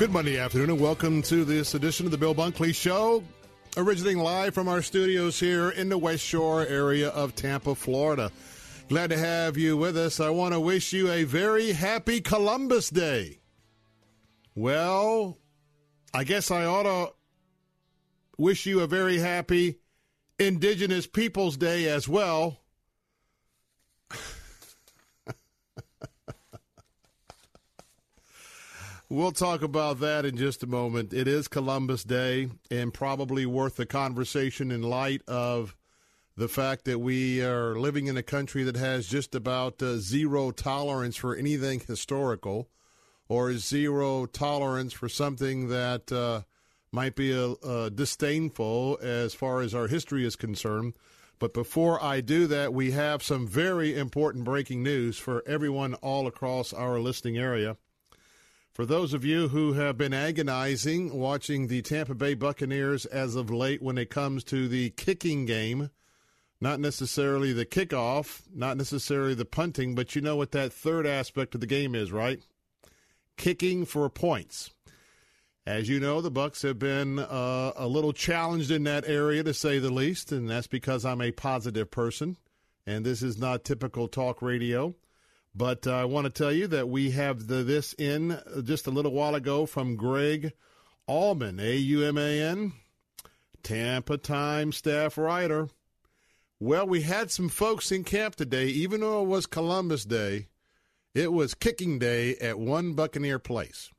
Good Monday afternoon, and welcome to this edition of the Bill Bunkley Show, originating live from our studios here in the West Shore area of Tampa, Florida. Glad to have you with us. I want to wish you a very happy Columbus Day. Well, I guess I ought to wish you a very happy Indigenous Peoples Day as well. We'll talk about that in just a moment. It is Columbus Day and probably worth the conversation in light of the fact that we are living in a country that has just about uh, zero tolerance for anything historical or zero tolerance for something that uh, might be a, a disdainful as far as our history is concerned. But before I do that, we have some very important breaking news for everyone all across our listening area. For those of you who have been agonizing watching the Tampa Bay Buccaneers as of late when it comes to the kicking game, not necessarily the kickoff, not necessarily the punting, but you know what that third aspect of the game is, right? Kicking for points. As you know, the Bucks have been uh, a little challenged in that area, to say the least, and that's because I'm a positive person, and this is not typical talk radio. But uh, I want to tell you that we have the, this in just a little while ago from Greg Auman, A U M A N, Tampa Times staff writer. Well, we had some folks in camp today, even though it was Columbus Day. It was kicking day at one Buccaneer place.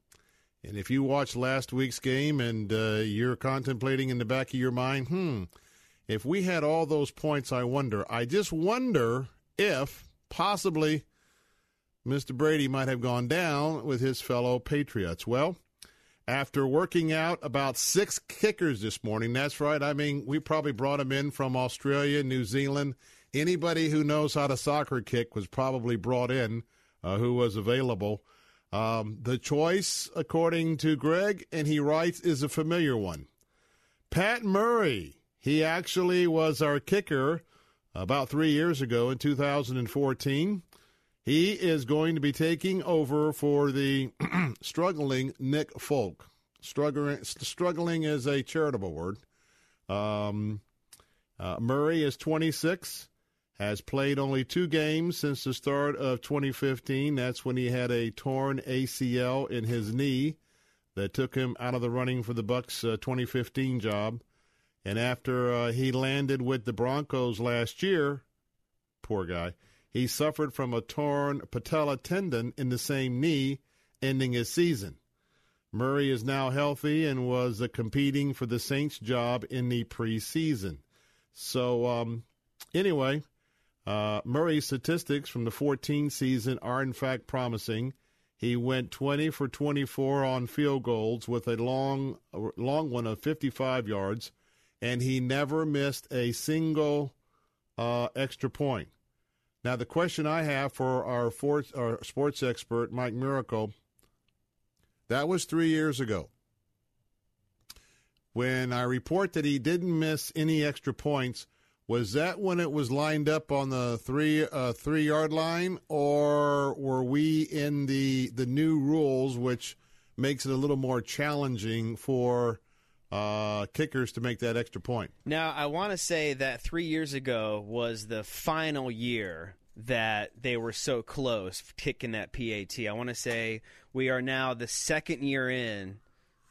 And if you watched last week's game and uh, you're contemplating in the back of your mind, hmm, if we had all those points, I wonder. I just wonder if possibly Mr. Brady might have gone down with his fellow Patriots. Well, after working out about six kickers this morning, that's right. I mean, we probably brought them in from Australia, New Zealand. Anybody who knows how to soccer kick was probably brought in uh, who was available. Um, the choice, according to Greg, and he writes, is a familiar one. Pat Murray. He actually was our kicker about three years ago in 2014. He is going to be taking over for the struggling Nick Folk. Struggling, struggling is a charitable word. Um, uh, Murray is 26, has played only two games since the start of 2015. That's when he had a torn ACL in his knee that took him out of the running for the Bucks' uh, 2015 job. And after uh, he landed with the Broncos last year, poor guy, he suffered from a torn patella tendon in the same knee, ending his season. Murray is now healthy and was uh, competing for the Saints job in the preseason. So, um, anyway, uh, Murray's statistics from the 14 season are in fact promising. He went 20 for 24 on field goals with a long, long one of 55 yards, and he never missed a single uh, extra point. Now, the question I have for our, for, our sports expert, Mike Miracle, that was three years ago. When I report that he didn't miss any extra points, was that when it was lined up on the three uh, three yard line, or were we in the the new rules, which makes it a little more challenging for uh, kickers to make that extra point. Now, I want to say that three years ago was the final year that they were so close kicking that PAT. I want to say we are now the second year in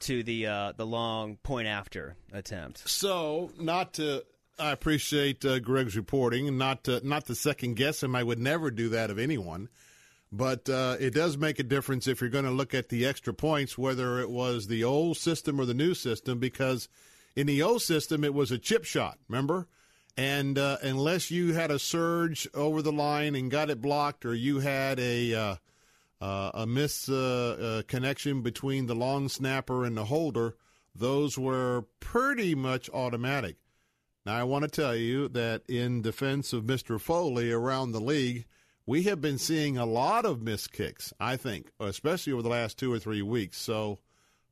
to the uh, the long point after attempt. So, not to I appreciate uh, Greg's reporting, not to, not to second guess him. I would never do that of anyone. But uh, it does make a difference if you're going to look at the extra points, whether it was the old system or the new system, because in the old system it was a chip shot. Remember? And uh, unless you had a surge over the line and got it blocked, or you had a uh, uh, a miss uh, uh, connection between the long snapper and the holder, those were pretty much automatic. Now, I want to tell you that in defense of Mr. Folk around the league, we have been seeing a lot of missed kicks, I think, especially over the last two or three weeks. So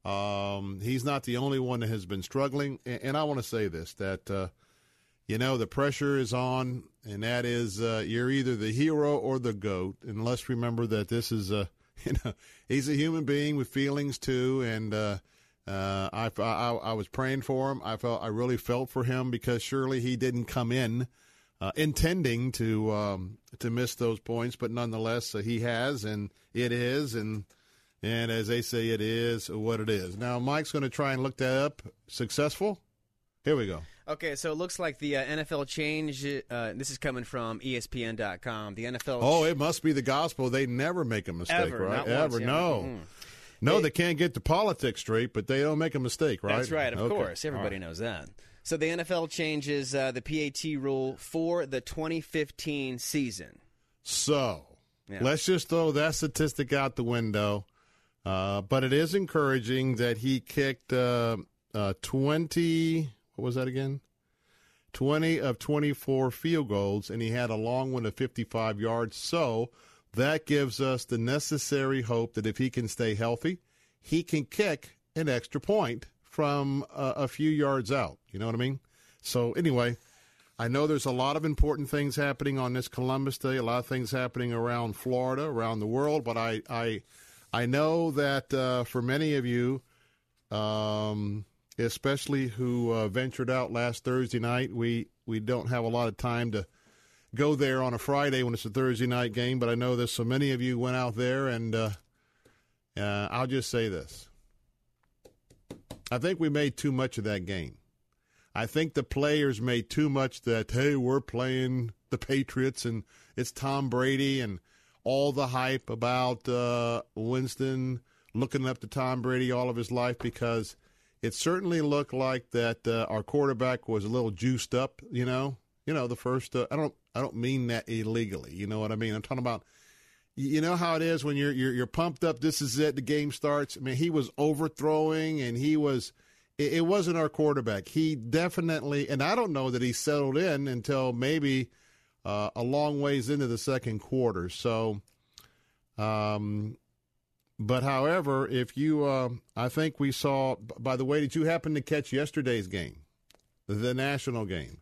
um, he's not the only one that has been struggling. And, I want to say this that uh, you know, the pressure is on, and that is uh, you're either the hero or the goat. And let's remember that this is a, you know, he's a human being with feelings too. And uh, uh, I, I, I was praying for him. I felt I really felt for him because surely he didn't come in uh, intending to um, to miss those points, but nonetheless uh, he has, and it is, and and as they say, it is what it is. Now Mike's going to try and look that up. Successful. Here we go. Okay, so it looks like the uh, NFL change. Uh, this is coming from ESPN.com. The NFL. Oh, it must be the gospel. They never make a mistake, Ever, right? Ever, once, yeah. no. Mhm. No, They- they can't get the politics straight, but they don't make a mistake, right? That's right, of Okay. course. Everybody right. knows that. So the NFL changes uh, the PAT rule for the 2015 season. So Yeah. let's just throw that statistic out the window. Uh, but it is encouraging that he kicked uh, uh, 20, what was that again? 20 of 24 field goals, and he had a long one of 55 yards. So that gives us the necessary hope that if he can stay healthy, he can kick an extra point from uh, a few yards out. You know what I mean? So, anyway, I know there's a lot of important things happening on this Columbus Day, a lot of things happening around Florida, around the world, but I I I know that uh, for many of you, um, especially who uh, ventured out last Thursday night, we we don't have a lot of time to go there on a Friday when it's a Thursday night game, but I know there's so many of you went out there, and uh, uh, I'll just say this: I think we made too much of that game. I think the players made too much that hey, we're playing the Patriots and it's Tom Brady and all the hype about uh, Winston looking up to Tom Brady all of his life because it certainly looked like that uh, our quarterback was a little juiced up. You know, you know the first. Uh, I don't. I don't mean that illegally. You know what I mean? I'm talking about. You know how it is when you're you're, you're pumped up. This is it. The game starts. I mean, he was overthrowing and he was it, it wasn't our quarterback. He definitely, and I don't know that he settled in until maybe uh, a long ways into the second quarter. So, um, but however, if you, uh, I think we saw. By the way, did you happen to catch yesterday's game, the national game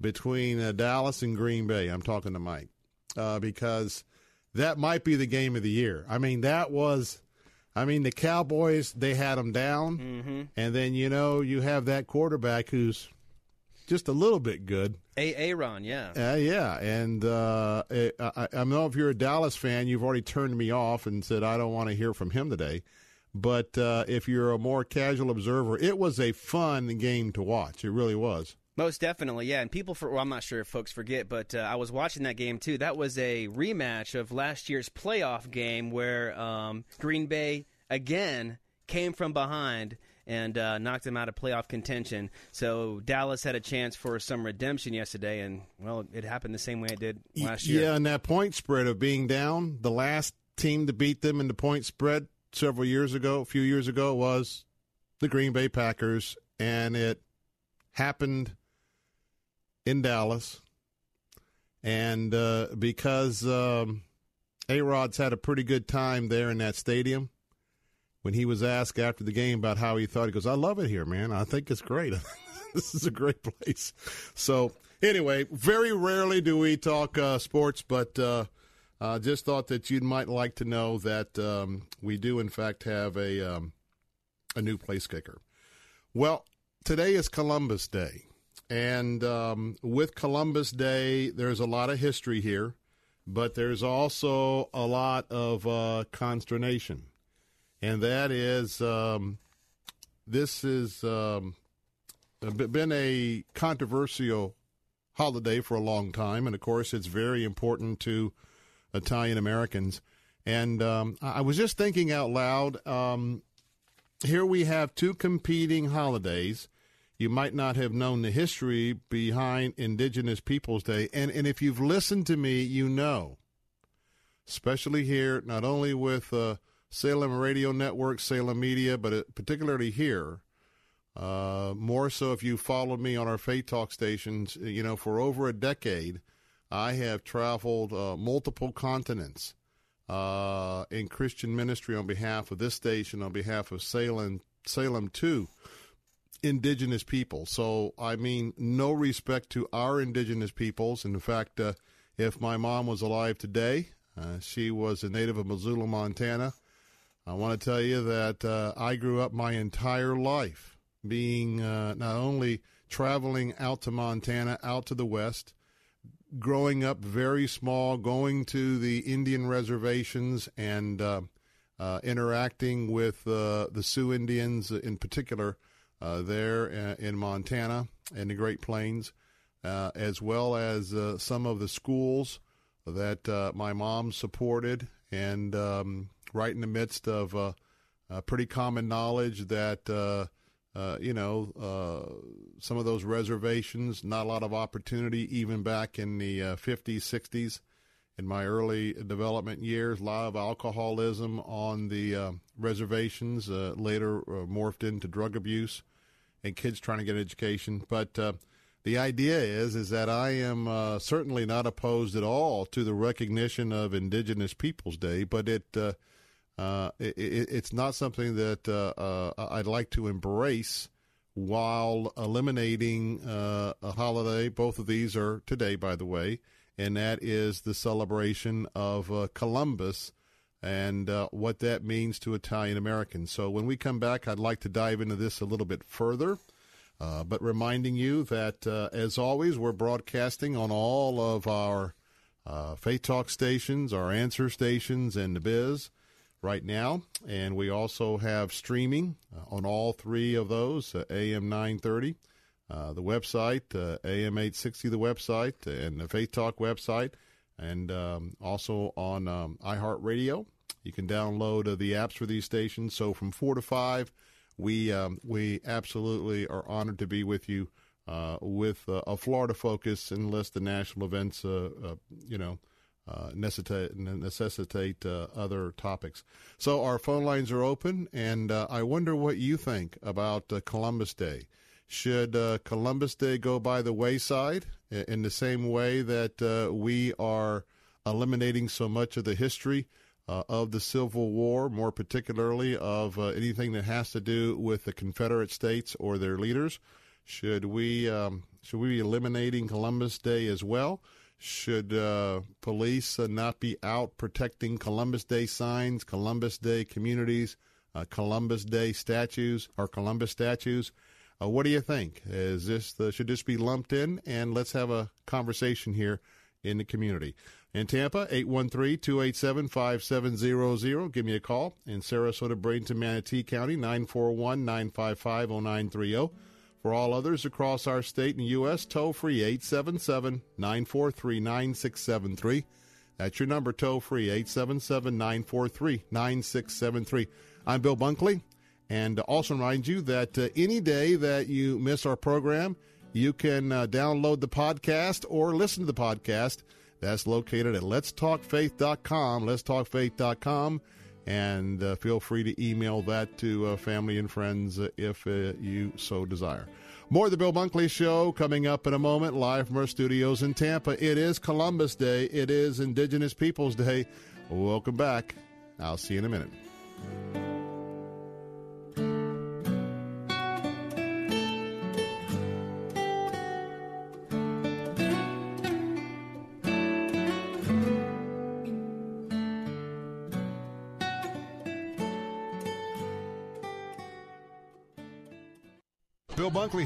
between uh, Dallas and Green Bay? I'm talking to Mike uh, because that might be the game of the year. I mean, that was. I mean, the Cowboys, they had them down. Mm-hmm. And then, you know, you have that quarterback who's just a little bit good. A Aaron, yeah. Uh, yeah. And uh, I, I, I know if you're a Dallas fan, you've already turned me off and said, I don't want to hear from him today. But uh, if you're a more casual observer, it was a fun game to watch. It really was. Most definitely, yeah. And people, for well, I'm not sure if folks forget, but uh, I was watching that game too. That was a rematch of last year's playoff game where um, Green Bay again came from behind and uh, knocked them out of playoff contention. So Dallas had a chance for some redemption yesterday, and well, it happened the same way it did last year. Yeah, and that point spread of being down, the last team to beat them in the point spread several years ago, a few years ago, was the Green Bay Packers, and it happened in Dallas. And uh, because um, A Rod's had a pretty good time there in that stadium, when he was asked after the game about how he thought, he goes, I love it here, man. I think it's great. this is a great place. So, anyway, very rarely do we talk uh, sports, but uh, just thought that you might like to know that um, we do, in fact, have a, um, a new place kicker. Well, today is Columbus Day. And um, with Columbus Day, there's a lot of history here, but there's also a lot of uh, consternation. And that is, um, this has um, been a controversial holiday for a long time. And of course, it's very important to Italian Americans. And um, I was just thinking out loud. Um, here we have two competing holidays. You might not have known the history behind Indigenous Peoples Day. And, and if you've listened to me, you know, especially here, not only with uh, Salem Radio Network, Salem Media, but uh, particularly here, uh, more so if you followed me on our Faith Talk stations, you know, for over a decade, I have traveled uh, multiple continents uh, in Christian ministry on behalf of this station, on behalf of Salem, Salem 2 indigenous people. So, I mean, no respect to our indigenous peoples. In fact, uh, if my mom was alive today, uh, she was a native of Missoula, Montana. I want to tell you that uh, I grew up my entire life being uh, not only traveling out to Montana, out to the west, growing up very small, going to the Indian reservations and uh, uh, interacting with the Sioux Indians in particular uh, there in Montana and the Great Plains, uh, as well as uh, some of the schools that my mom supported, and um, right in the midst of pretty common knowledge that uh, you know, uh, some of those reservations, not a lot of opportunity even back in the uh, 50s, 60s. In my early development years, a lot of alcoholism on the uh, reservations, uh, later uh, morphed into drug abuse and kids trying to get an education. But the idea is is that I am certainly not opposed at all to the recognition of Indigenous Peoples Day, but it uh, it, it's not something that uh, uh, I'd like to embrace while eliminating uh, a holiday. Both of these are today, by the way, and that is the celebration of uh, Columbus and uh, what that means to Italian Americans. So when we come back, I'd like to dive into this a little bit further. but reminding you that, as always, we're broadcasting on all of our Faith Talk stations, our answer stations, and the biz right now. And we also have streaming uh, on all three of those uh, AM 930, uh, the website, uh, AM 860, the website, and the Faith Talk website, and um, also on um, iHeartRadio. You can download uh, the apps for these stations. So from 4 to 5, we, um, we absolutely are honored to be with you. Uh, with a Florida focus unless the national events, you know, uh, necessitate, necessitate uh, other topics. So our phone lines are open, and uh, I wonder what you think about uh, Columbus Day. Should uh, Columbus Day go by the wayside in the same way that uh, we are eliminating so much of the history of the Civil War, more particularly of anything that has to do with the Confederate States or their leaders? Should we um, should we be eliminating Columbus Day as well? Should uh, police uh, not be out protecting Columbus Day signs, Columbus Day communities, uh, Columbus Day statues, or Columbus statues? Uh, what do you think? Is this should this be lumped in? And let's have a conversation here in the community. In Tampa, 813-287-5700. Give me a call. In Sarasota, Bradenton, Manatee County, 941-955-0930. For all others across our state and U.S., toll free 877 943 9673. That's your number, toll free 877 943 9673. I'm Bill Bunkley, and also remind you that uh, any day that you miss our program, you can uh, download the podcast or listen to the podcast. That's located at letstalkfaith.com, letstalkfaith.com and uh, feel free to email that to uh, family and friends uh, if uh, you so desire. More of the Bill Bunkley Show coming up in a moment, live from our studios in Tampa. It is Columbus Day. It is Indigenous Peoples Day. Welcome back. I'll see you in a minute.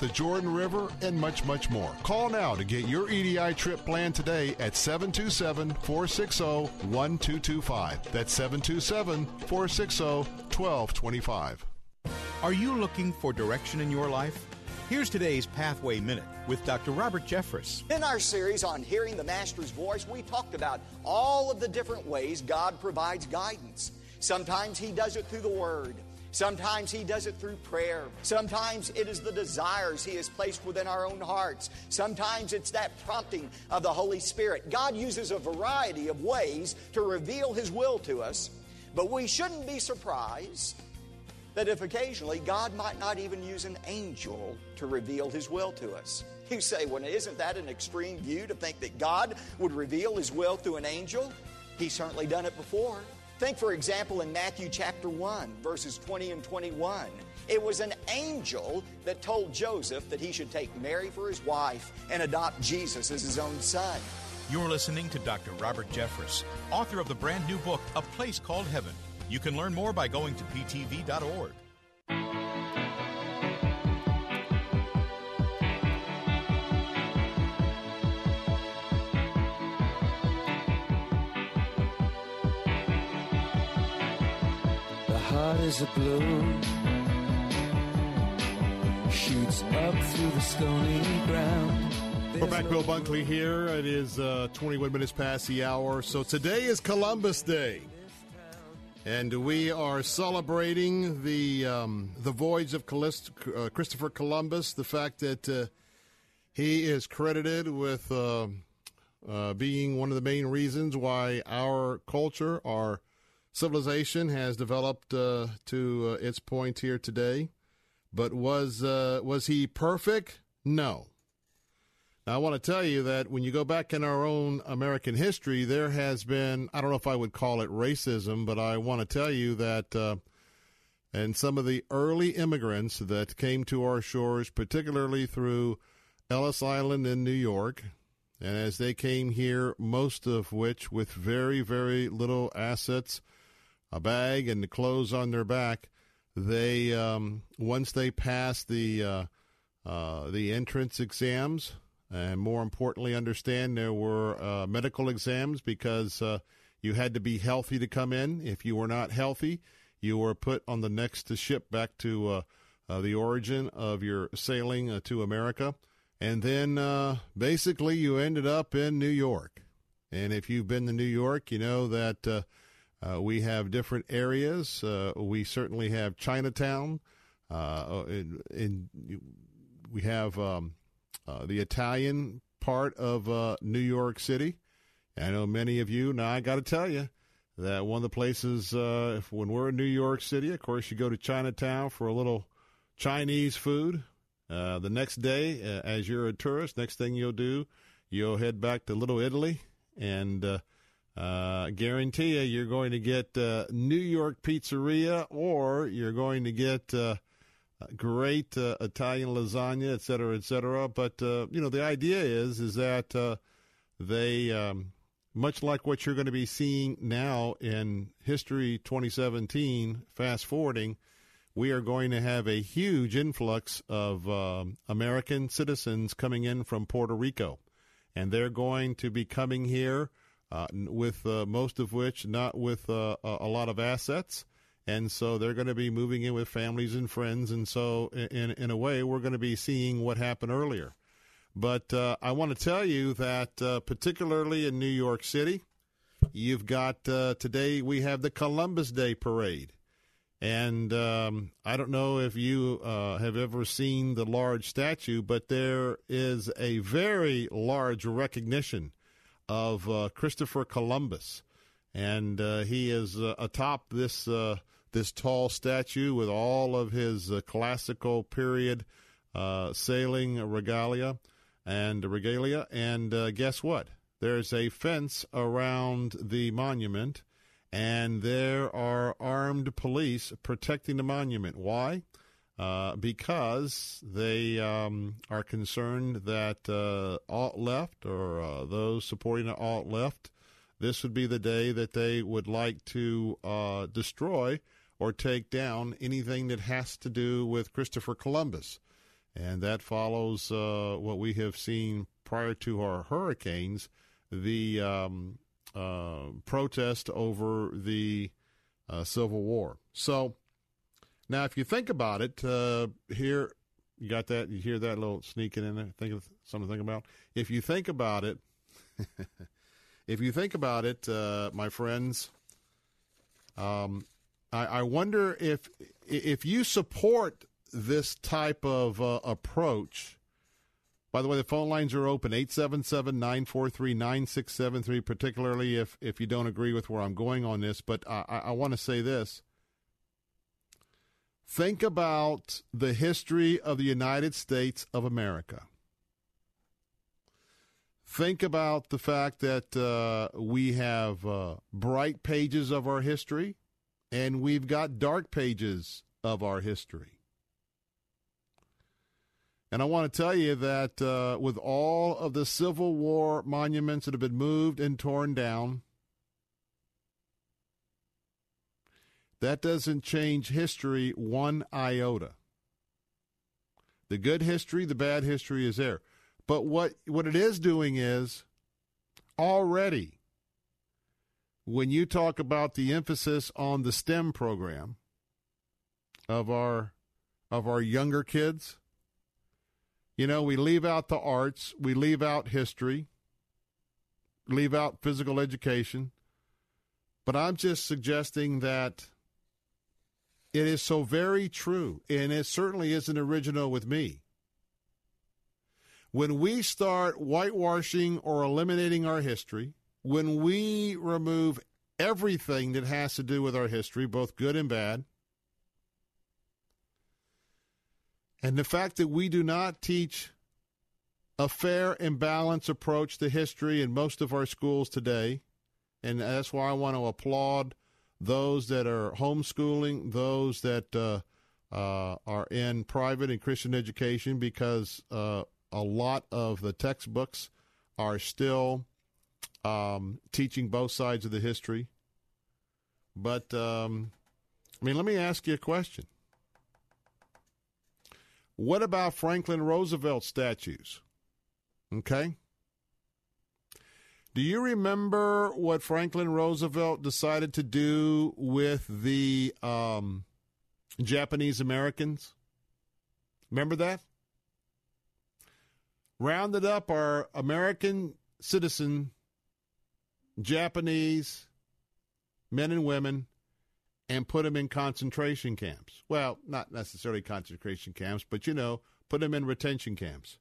the Jordan River, and much, much more. Call now to get your EDI trip planned today at 727 460 1225. That's 727 460 1225. Are you looking for direction in your life? Here's today's Pathway Minute with Dr. Robert Jeffress. In our series on hearing the Master's voice, we talked about all of the different ways God provides guidance. Sometimes He does it through the Word. Sometimes He does it through prayer. Sometimes it is the desires He has placed within our own hearts. Sometimes it's that prompting of the Holy Spirit. God uses a variety of ways to reveal His will to us, but we shouldn't be surprised that if occasionally God might not even use an angel to reveal His will to us. You say, well, isn't that an extreme view to think that God would reveal His will through an angel? He's certainly done it before. Think, for example, in Matthew chapter 1, verses 20 and 21. It was an angel that told Joseph that he should take Mary for his wife and adopt Jesus as his own son. You're listening to Dr. Robert Jeffress, author of the brand new book, A Place Called Heaven. You can learn more by going to ptv.org. is a blue shoots up through the stony ground we're back, Bill Bunkley here. It is uh, 21 minutes past the hour. So today is Columbus Day, and we are celebrating the um, the voyage of Calist- uh, Christopher Columbus. The fact that uh, he is credited with uh, uh, being one of the main reasons why our culture, our civilization has developed uh, to uh, its point here today. But was uh, was he perfect? No. Now, I want to tell you that when you go back in our own American history, there has been, I don't know if I would call it racism, but I want to tell you that, uh, and some of the early immigrants that came to our shores, particularly through Ellis Island in New York, and as they came here, most of which with very, very little assets, a bag and the clothes on their back. They um, once they passed the uh, uh, the entrance exams, and more importantly, understand there were uh, medical exams because uh, you had to be healthy to come in. If you were not healthy, you were put on the next ship back to uh, uh, the origin of your sailing to America. And then basically you ended up in New York. And if you've been to New York, you know that uh, we have different areas. Uh, we certainly have Chinatown. Uh, in, in, we have um, uh, the Italian part of uh, New York City. I know many of you. Now I got to tell you that one of the places, uh, if, when we're in New York City, of course, you go to Chinatown for a little Chinese food. the next day, as you're a tourist, next thing you'll do, you'll head back to Little Italy and uh, guarantee you, you're going to get uh, New York pizzeria, or you're going to get uh, great uh, Italian lasagna, et cetera, et cetera. But uh, you know, the idea is is that uh, they, um, much like what you're going to be seeing now in History 2017, fast forwarding, we are going to have a huge influx of um, American citizens coming in from Puerto Rico, and they're going to be coming here uh, with uh, most of which not with uh, a lot of assets. And so they're going to be moving in with families and friends. And so, in, in a way, we're going to be seeing what happened earlier. But uh, I want to tell you that, uh, particularly in New York City, you've got uh, today we have the Columbus Day Parade. And um, I don't know if you have ever seen the large statue, but there is a very large recognition of uh, Christopher Columbus, and uh, he is uh, atop this uh, this tall statue with all of his uh, classical period sailing regalia and regalia. And guess what? There's a fence around the monument, and there are armed police protecting the monument. Why? Uh, because they um, are concerned that uh, alt left or uh, those supporting the alt left, this would be the day that they would like to uh, destroy or take down anything that has to do with Christopher Columbus. And that follows uh, what we have seen prior to our hurricanes the um, protest over the Civil War. So, now, if you think about it, uh, here you got that. You hear that little sneaking in there. Think of something to think about. If you think about it, if you think about it, uh, my friends, um, I, I, wonder if if you support this type of uh, approach. By the way, the phone lines are open 877 943 9673, particularly if, if you don't agree with where I'm going on this. But I, I want to say this Think about the history of the United States of America. Think about the fact that uh, we have uh, bright pages of our history and we've got dark pages of our history. And I want to tell you that uh, with all of the Civil War monuments that have been moved and torn down, That doesn't change history one iota. The good history, the bad history is there. But what, what it is doing is already, when you talk about the emphasis on the STEM program of our of our younger kids, you know, we leave out the arts, we leave out history, leave out physical education. But I'm just suggesting that it is so very true, and it certainly isn't original with me. When we start whitewashing or eliminating our history, when we remove everything that has to do with our history, both good and bad, and the fact that we do not teach a fair and balanced approach to history in most of our schools today, and that's why I want to applaud those that are homeschooling, those that uh, uh, are in private and Christian education, because uh, a lot of the textbooks are still um, teaching both sides of the history. But, um, I mean, let me ask you a question. What about Franklin Roosevelt statues? Okay. Do you remember what Franklin Roosevelt decided to do with the um, Japanese Americans? Remember that? Rounded up our American citizen Japanese men and women and put them in concentration camps. Well, not necessarily concentration camps, but you know, put them in retention camps.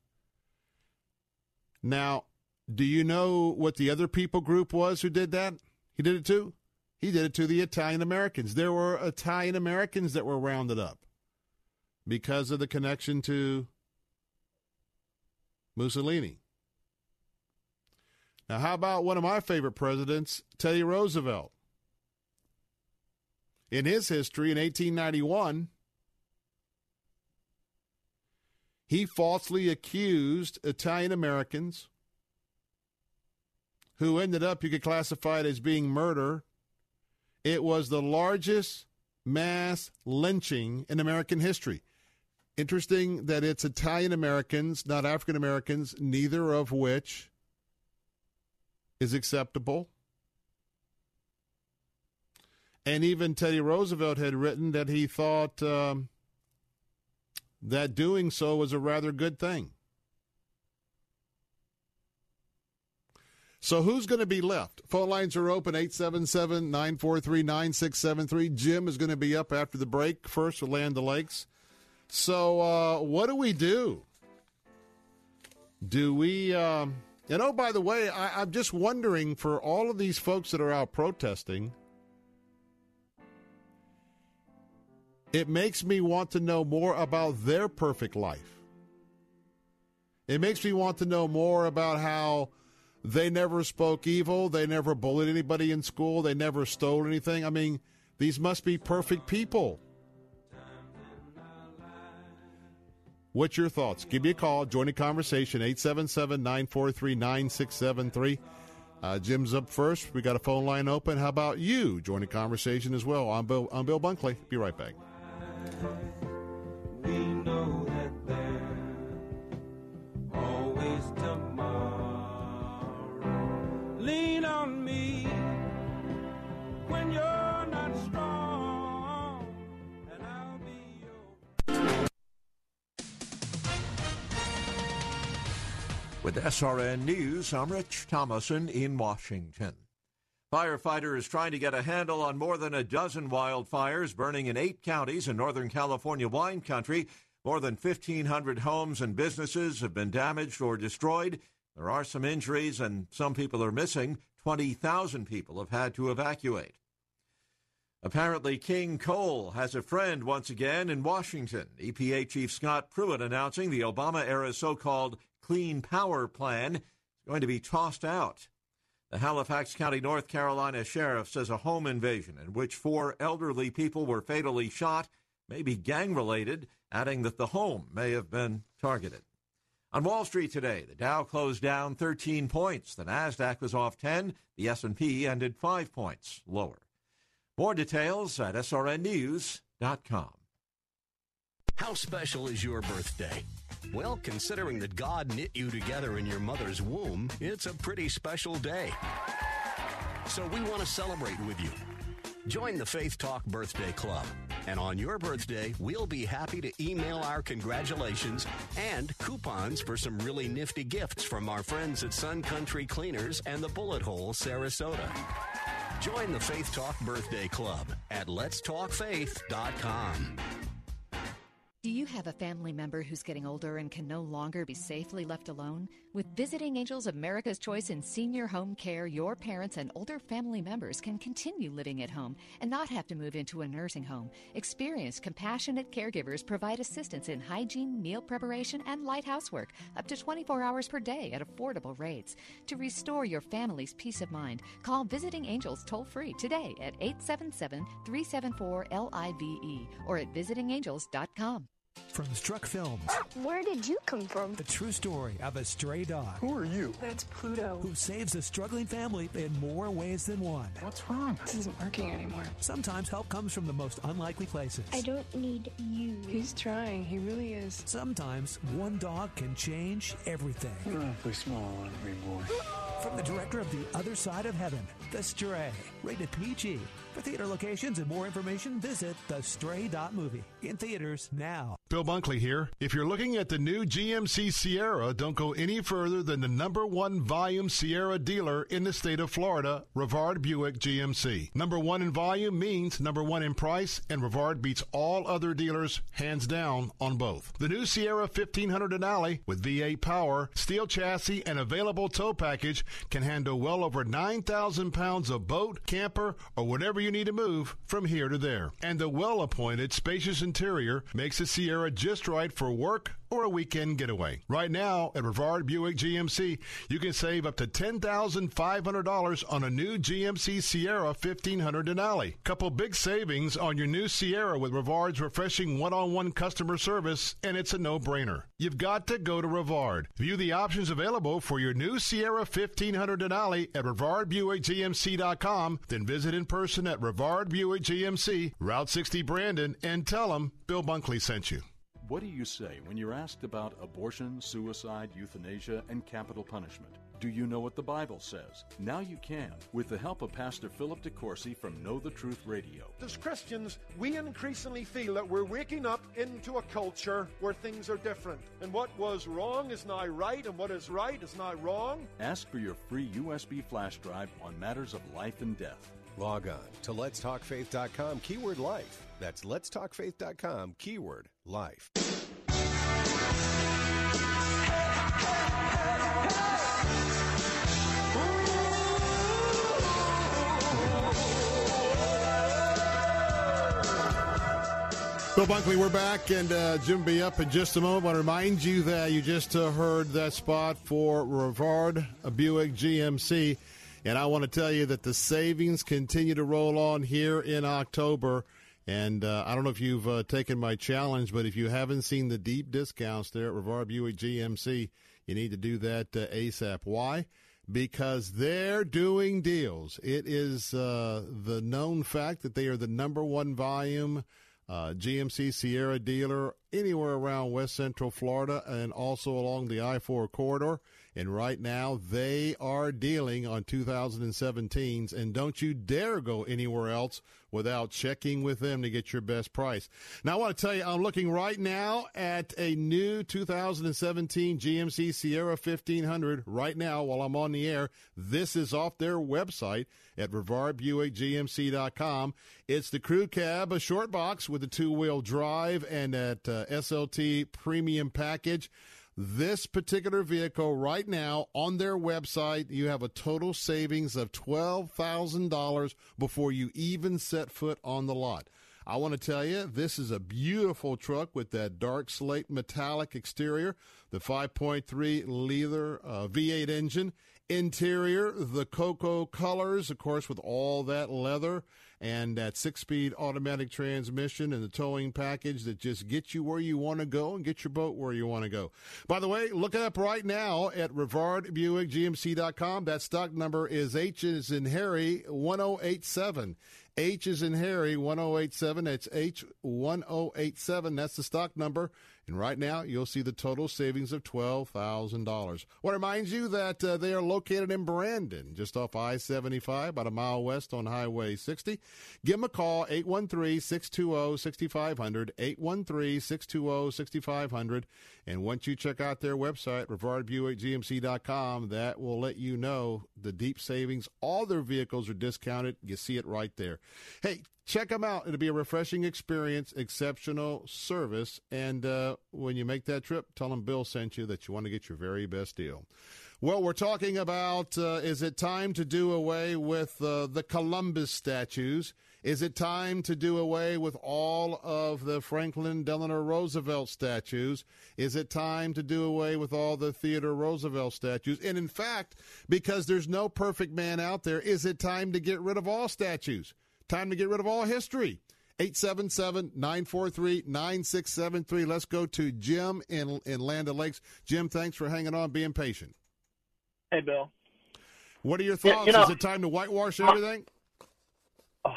Now, do you know what the other people group was who did that? He did it too. He did it to the Italian Americans. There were Italian Americans that were rounded up because of the connection to Mussolini. Now, how about one of my favorite presidents, Teddy Roosevelt? In his history in 1891, he falsely accused Italian Americans who ended up, you could classify it as being murder. It was the largest mass lynching in American history. Interesting that it's Italian Americans, not African Americans, neither of which is acceptable. And even Teddy Roosevelt had written that he thought um, that doing so was a rather good thing. So who's going to be left? Phone lines are open 877 943 9673. Jim is going to be up after the break. First, we'll land the lakes. So, uh, what do we do? Do we. Um, and oh, by the way, I, I'm just wondering for all of these folks that are out protesting, it makes me want to know more about their perfect life. It makes me want to know more about how they never spoke evil, they never bullied anybody in school, they never stole anything. I mean, these must be perfect people. What's your thoughts? Give me a call. Join the conversation. 877 943 9673. Uh, Jim's up first. We got a phone line open. How about you? Join the conversation as well. I'm Bill, I'm Bill Bunkley. Be right back. Lean on me when you're not strong, and I'll be your. With SRN News, I'm Rich Thomason in Washington. Firefighters trying to get a handle on more than a dozen wildfires burning in eight counties in Northern California wine country. More than 1,500 homes and businesses have been damaged or destroyed. There are some injuries and some people are missing. 20,000 people have had to evacuate. Apparently, King Coal has a friend once again in Washington. EPA Chief Scott Pruitt announcing the Obama era so called Clean Power Plan is going to be tossed out. The Halifax County, North Carolina sheriff says a home invasion in which four elderly people were fatally shot may be gang related, adding that the home may have been targeted. On Wall Street today, the Dow closed down 13 points. The Nasdaq was off 10. The S&P ended 5 points lower. More details at srnnews.com. How special is your birthday? Well, considering that God knit you together in your mother's womb, it's a pretty special day. So we want to celebrate with you. Join the Faith Talk Birthday Club. And on your birthday, we'll be happy to email our congratulations and coupons for some really nifty gifts from our friends at Sun Country Cleaners and the Bullet Hole Sarasota. Join the Faith Talk Birthday Club at letstalkfaith.com. Do you have a family member who's getting older and can no longer be safely left alone? With Visiting Angels America's Choice in Senior Home Care, your parents and older family members can continue living at home and not have to move into a nursing home. Experienced, compassionate caregivers provide assistance in hygiene, meal preparation, and light housework up to 24 hours per day at affordable rates. To restore your family's peace of mind, call Visiting Angels toll free today at 877 374 LIVE or at visitingangels.com. From Struck Films, Where did you come from? the true story of a stray dog Who are you? That's Pluto. who saves a struggling family in more ways than one. What's wrong? This isn't working anymore. Sometimes help comes from the most unlikely places. I don't need you. He's trying. He really is. Sometimes one dog can change everything. Awfully small, aren't we, boy? From the director of The Other Side of Heaven, The Stray, rated PG. For theater locations and more information, visit thestray.movie. In theaters now. Bill Bunkley here. If you're looking at the new GMC Sierra, don't go any further than the number one volume Sierra dealer in the state of Florida, Rivard Buick GMC. Number one in volume means number one in price, and Rivard beats all other dealers hands down on both. The new Sierra 1500 Denali with V8 power, steel chassis, and available tow package can handle well over 9,000 pounds of boat, camper, or whatever you need to move from here to there. And the well appointed, spacious interior makes the Sierra just right for work or a weekend getaway. Right now at Rivard Buick GMC, you can save up to $10,500 on a new GMC Sierra 1500 Denali. Couple big savings on your new Sierra with Rivard's refreshing one-on-one customer service, and it's a no-brainer. You've got to go to Rivard. View the options available for your new Sierra 1500 Denali at RivardBuickGMC.com, then visit in person at Rivard Buick GMC, Route 60 Brandon, and tell them Bill Bunkley sent you. What do you say when you're asked about abortion, suicide, euthanasia, and capital punishment? Do you know what the Bible says? Now you can, with the help of Pastor Philip DeCourcy from Know the Truth Radio. As Christians, we increasingly feel that we're waking up into a culture where things are different. And what was wrong is now right, and what is right is now wrong. Ask for your free USB flash drive on matters of life and death. Log on to letstalkfaith.com, keyword life. That's letstalkfaith.com, keyword life. Bill Bunkley, we're back, and uh, Jim be up in just a moment. I want to remind you that you just uh, heard that spot for Rivard Buick GMC, and I want to tell you that the savings continue to roll on here in October. And uh, I don't know if you've uh, taken my challenge, but if you haven't seen the deep discounts there at Rivard Buick GMC, you need to do that uh, ASAP. Why? Because they're doing deals. It is uh, the known fact that they are the number one volume uh, GMC Sierra dealer anywhere around West Central Florida and also along the I 4 corridor. And right now, they are dealing on 2017s. And don't you dare go anywhere else without checking with them to get your best price. Now, I want to tell you, I'm looking right now at a new 2017 GMC Sierra 1500 right now while I'm on the air. This is off their website at RivardBuickGMC.com. It's the crew cab, a short box with a two wheel drive and that uh, SLT premium package. This particular vehicle right now on their website, you have a total savings of $12,000 before you even set foot on the lot. I want to tell you, this is a beautiful truck with that dark slate metallic exterior, the 5.3 liter uh, V8 engine, interior, the cocoa colors, of course, with all that leather and that six speed automatic transmission and the towing package that just gets you where you want to go and get your boat where you want to go. By the way, look it up right now at RivardBuickGMC.com. That stock number is H is in Harry 1087. H is in Harry 1087. That's H1087. That's the stock number. And right now, you'll see the total savings of $12,000. What reminds you that uh, they are located in Brandon, just off I 75, about a mile west on Highway 60. Give them a call, 813 620 6500, 813 620 6500. And once you check out their website, RivardBuickGMC.com, that will let you know the deep savings. All their vehicles are discounted. You see it right there. Hey, check them out. It'll be a refreshing experience, exceptional service. And uh, when you make that trip, tell them Bill sent you that you want to get your very best deal. Well, we're talking about uh, is it time to do away with uh, the Columbus statues? Is it time to do away with all of the Franklin Delano Roosevelt statues? Is it time to do away with all the Theodore Roosevelt statues? And in fact, because there's no perfect man out there, is it time to get rid of all statues? Time to get rid of all history. 877 943 9673. Let's go to Jim in, in Land of Lakes. Jim, thanks for hanging on, being patient. Hey, Bill. What are your thoughts? you know, Is it time to whitewash everything? Uh,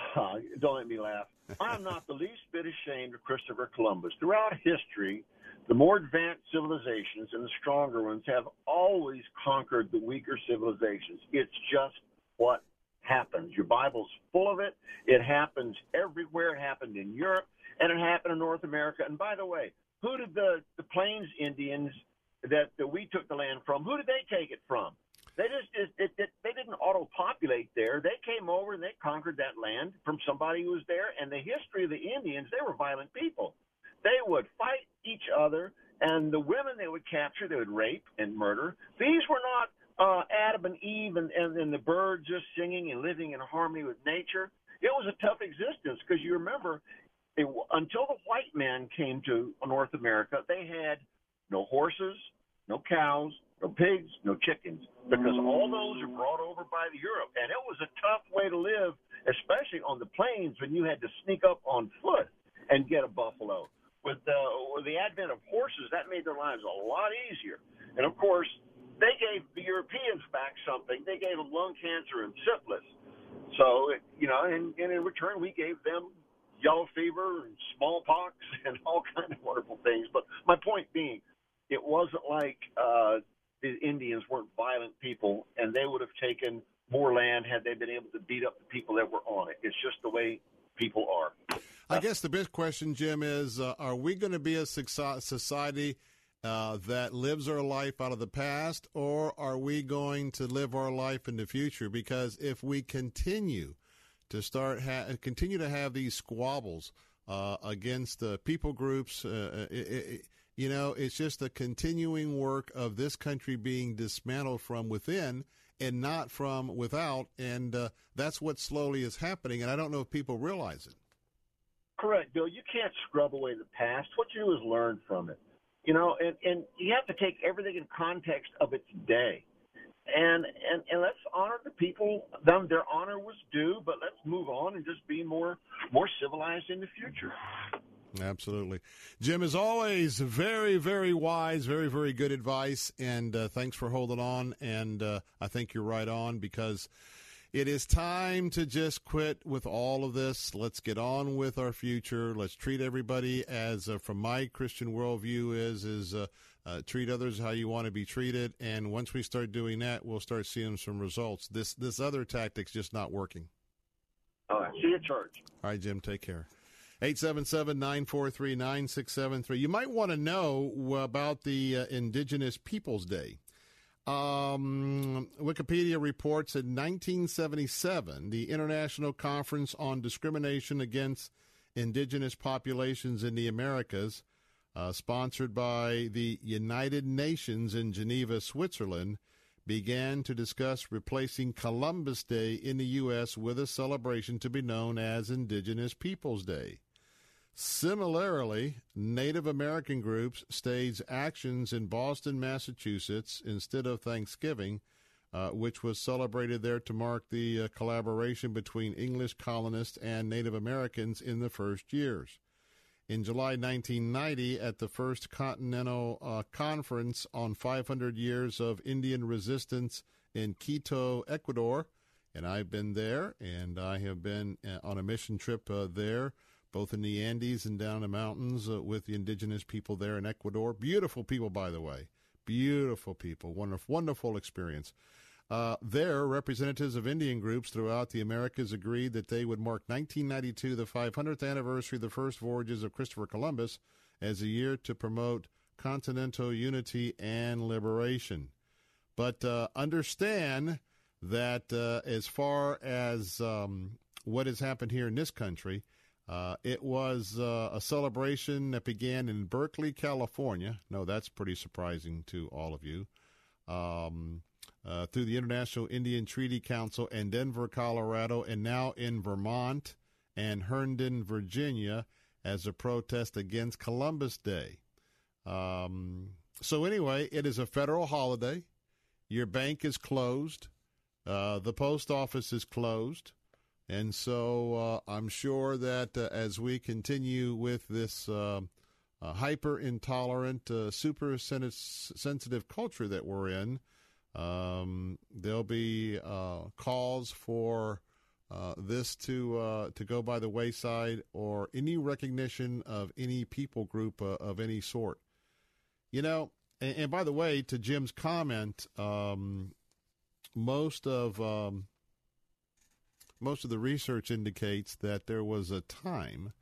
don't let me laugh. I'm not the least bit ashamed of Christopher Columbus. Throughout history, the more advanced civilizations and the stronger ones have always conquered the weaker civilizations. It's just what happens. Your Bible's full of it. It happens everywhere. It happened in Europe and it happened in North America. And by the way, who did the, the Plains Indians that, that we took the land from, who did they take it from? They just it, it, it, they didn't auto populate there. They came over and they conquered that land from somebody who was there. And the history of the Indians, they were violent people. They would fight each other, and the women they would capture, they would rape and murder. These were not uh, Adam and Eve and, and, and the birds just singing and living in harmony with nature. It was a tough existence because you remember it, until the white man came to North America, they had no horses, no cows, no pigs, no chickens, because all those were brought over by Europe, and it was a tough way to live, especially on the plains when you had to sneak up on foot and get a buffalo. With the with the advent of horses, that made their lives a lot easier. And of course, they gave the Europeans back something. They gave them lung cancer and syphilis. So, you know, and, and in return, we gave them yellow fever and smallpox and all kinds of wonderful things. But my point being, it wasn't like uh, the Indians weren't violent people, and they would have taken more land had they been able to beat up the people that were on it. It's just the way people are. I guess the big question, Jim, is uh, are we going to be a society – uh, that lives our life out of the past, or are we going to live our life in the future? Because if we continue to start ha- continue to have these squabbles uh, against uh, people groups, uh, it, it, you know, it's just a continuing work of this country being dismantled from within and not from without, and uh, that's what slowly is happening. And I don't know if people realize it. correct, Bill. You can't scrub away the past. What you do is learn from it. You know, and, and you have to take everything in context of its day. And, and and let's honor the people. Them their honor was due, but let's move on and just be more more civilized in the future. Absolutely. Jim, as always, very, very wise, very, very good advice. And uh, thanks for holding on. And uh, I think you're right on because it is time to just quit with all of this. Let's get on with our future. Let's treat everybody as, uh, from my Christian worldview, is is uh, uh, treat others how you want to be treated. And once we start doing that, we'll start seeing some results. This this other tactic's just not working. All right. See you at church. All right, Jim. Take care. 877-943-9673. You might want to know about the uh, Indigenous Peoples Day. Um, Wikipedia reports in 1977, the International Conference on Discrimination Against Indigenous Populations in the Americas, uh, sponsored by the United Nations in Geneva, Switzerland, began to discuss replacing Columbus Day in the U.S. with a celebration to be known as Indigenous Peoples Day. Similarly, Native American groups staged actions in Boston, Massachusetts instead of Thanksgiving, uh, which was celebrated there to mark the uh, collaboration between English colonists and Native Americans in the first years. In July 1990, at the First Continental uh, Conference on 500 Years of Indian Resistance in Quito, Ecuador, and I've been there, and I have been uh, on a mission trip uh, there both in the Andes and down the mountains uh, with the indigenous people there in Ecuador. Beautiful people, by the way. Beautiful people. Wonderful, wonderful experience. Uh, there, representatives of Indian groups throughout the Americas agreed that they would mark 1992, the 500th anniversary of the first voyages of Christopher Columbus, as a year to promote continental unity and liberation. But uh, understand that uh, as far as um, what has happened here in this country, uh, it was uh, a celebration that began in Berkeley, California. No, that's pretty surprising to all of you. Um, uh, through the International Indian Treaty Council in Denver, Colorado, and now in Vermont and Herndon, Virginia, as a protest against Columbus Day. Um, so, anyway, it is a federal holiday. Your bank is closed. Uh, the post office is closed. And so uh, I'm sure that uh, as we continue with this uh, uh hyper intolerant, uh, super sensitive culture that we're in, um, there'll be uh, calls for this to to go by the wayside or any recognition of any people group of any sort. You know, and, and, by the way, to Jim's comment, um, most of um, most of the research indicates that there was a time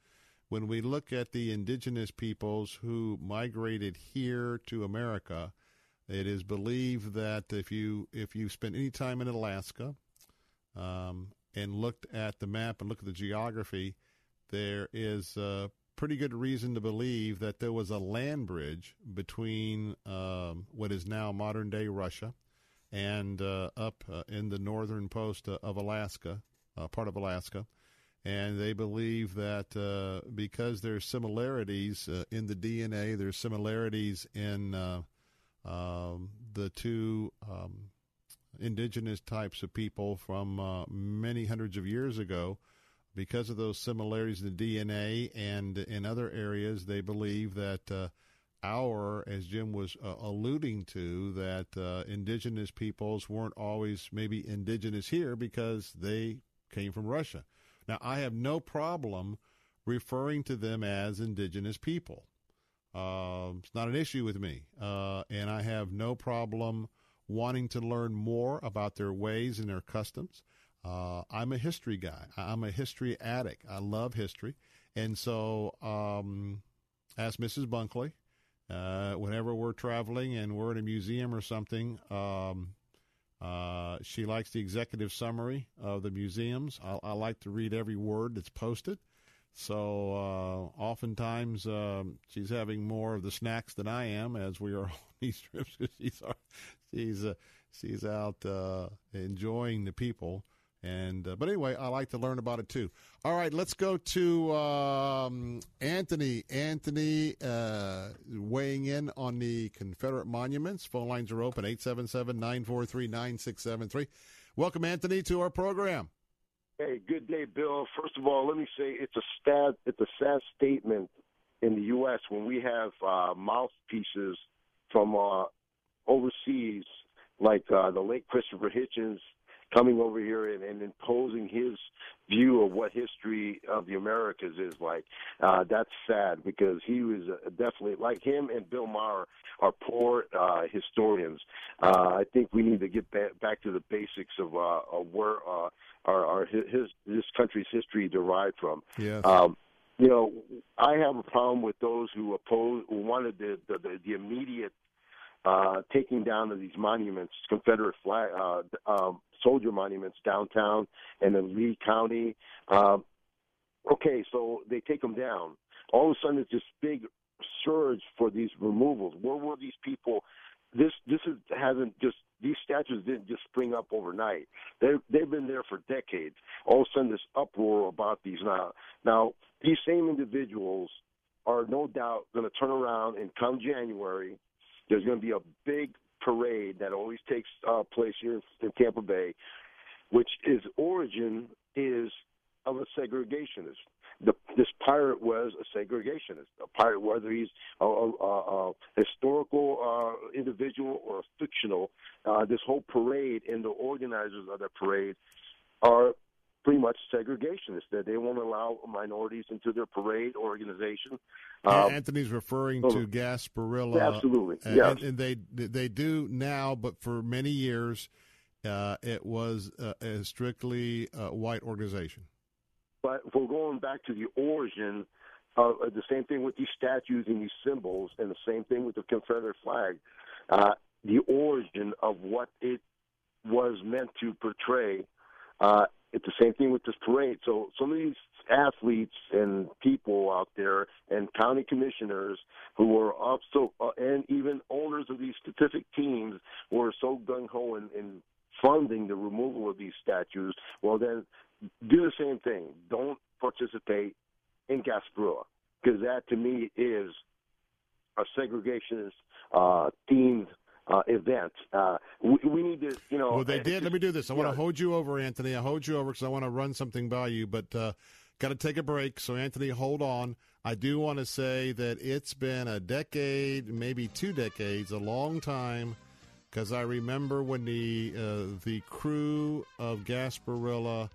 when we look at the indigenous peoples who migrated here to America. It is believed that if you if you spent any time in Alaska um, and looked at the map and looked at the geography, there is a pretty good reason to believe that there was a land bridge between um, what is now modern day Russia and uh, up uh, in the northern post uh, of Alaska uh, part of Alaska. And they believe that uh, because there's similarities uh, in the DNA, there's similarities in uh, um, the two um, indigenous types of people from uh, many hundreds of years ago. Because of those similarities in the DNA and in other areas, they believe that uh, our, as Jim was uh, alluding to, that uh, indigenous peoples weren't always maybe indigenous here because they came from Russia. Now, I have no problem referring to them as indigenous people. Uh, it's not an issue with me. Uh, and I have no problem wanting to learn more about their ways and their customs. Uh, I'm a history guy. I'm a history addict. I love history. And so, um, ask Mrs. Bunkley, uh, whenever we're traveling and we're in a museum or something, um, uh, she likes the executive summary of the museums. I, I, like to read every word that's posted. So uh, oftentimes um, she's having more of the snacks than I am as we are on these trips. she's she's uh, she's out uh, enjoying the people And uh, but anyway, I like to learn about it too. All right, let's go to um, Anthony. Anthony uh, weighing in on the Confederate monuments. Phone lines are open 877-943-9673. Welcome, Anthony, to our program. Hey, good day, Bill. First of all, let me say it's a sad it's a sad statement in the U.S. when we have uh, mouthpieces from uh, overseas, like uh, the late Christopher Hitchens, coming over here and, and imposing his view of what history of the Americas is like. Uh, that's sad because he was uh, definitely like him and Bill Maher are poor uh, historians. Uh, I think we need to get back, back to the basics of, uh, of where uh, our, our his this country's history derived from. Yes. Um, you know, I have a problem with those who oppose, who wanted the the, the, the immediate uh, taking down of these monuments, Confederate flag, uh, um, soldier monuments downtown and in Lee County. Uh, okay, so they take them down. All of a sudden, it's this big surge for these removals. Where were these people? This this is, hasn't just these statues didn't just spring up overnight. They they've been there for decades. All of a sudden, this uproar about these now. Now these same individuals are no doubt going to turn around and come January. There's going to be a big parade that always takes uh, place here in Tampa Bay, which is origin is of a segregationist. The, this pirate was a segregationist. A pirate, whether he's a, a, a historical uh, individual or fictional, uh, this whole parade and the organizers of the parade are pretty much segregationists. That they won't allow minorities into their parade organization. Um, Anthony's referring to Gasparilla. Absolutely, and, yes. and, and they they do now, but for many years, uh, it was uh, a strictly uh, white organization. But if we're going back to the origin, uh, the same thing with these statues and these symbols, and the same thing with the Confederate flag. Uh, the origin of what it was meant to portray. Uh, it's the same thing with this parade. So some of these athletes and people out there, and county commissioners who are also, uh, and even owners of these specific teams, were so gung ho in, in funding the removal of these statues. Well, then do the same thing. Don't participate in Gasparilla because that to me is a segregationist uh, uh, event. Uh, we, we, need to, you know. Well, they did. Let me do this. I want to hold you over, Anthony. I hold you over because I want to run something by you, but uh, got to take a break. So, Anthony, hold on. I do want to say that it's been a decade, maybe two decades, a long time, because I remember when the uh, the crew of Gasparilla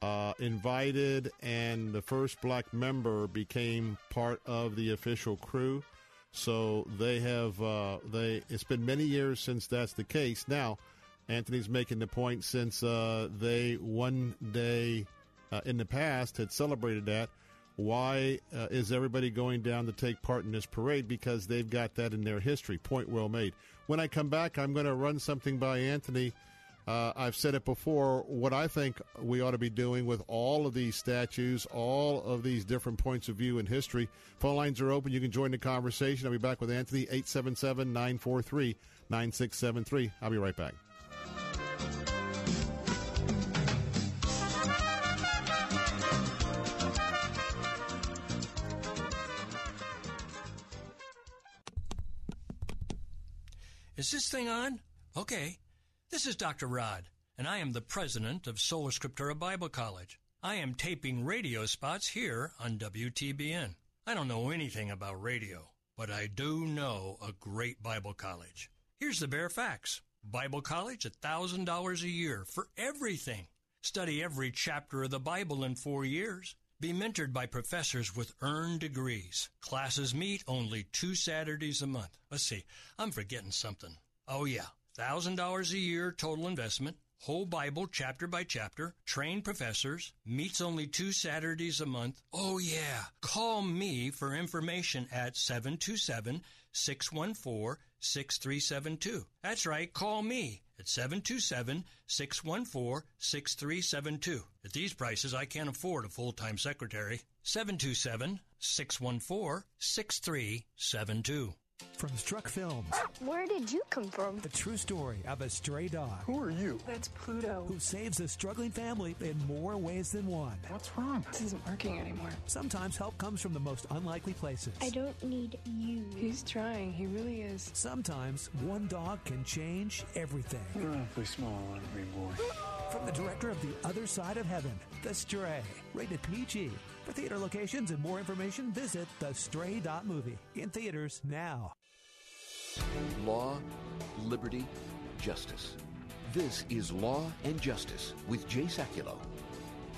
uh, invited and the first black member became part of the official crew. So they have uh, they. It's been many years since that's the case. Now, Anthony's making the point since uh, they one day uh, in the past had celebrated that. Why uh, is everybody going down to take part in this parade? Because they've got that in their history. Point well made. When I come back, I'm going to run something by Anthony. Uh, I've said it before. What I think we ought to be doing with all of these statues, all of these different points of view in history. Phone lines are open. You can join the conversation. I'll be back with Anthony, 877 943 9673. I'll be right back. Is this thing on? Okay. This is Dr. Rod, and I am the president of Sola Scriptura Bible College. I am taping radio spots here on WTBN. I don't know anything about radio, but I do know a great Bible college. Here's the bare facts. Bible college, $1,000 a year for everything. Study every chapter of the Bible in four years. Be mentored by professors with earned degrees. Classes meet only two Saturdays a month. Let's see, I'm forgetting something. Oh, yeah, $1,000 a year total investment. Whole Bible chapter by chapter, trained professors, meets only two Saturdays a month. Oh, yeah. Call me for information at 727 614 6372. That's right, call me at 727 614 6372. At these prices, I can't afford a full time secretary. 727 614 6372. From Struck Films. Where did you come from? The true story of a stray dog. Who are you? That's Pluto. Who saves a struggling family in more ways than one. What's wrong? This isn't working anymore. Sometimes help comes from the most unlikely places. I don't need you. He's trying. He really is. Sometimes one dog can change everything. Awfully small, ugly boy. From the director of The Other Side of Heaven, The Stray, rated PG. For theater locations and more information, visit thestray.movie. In theaters now. Law, liberty, justice. This is Law and Justice with Jay Sekulow.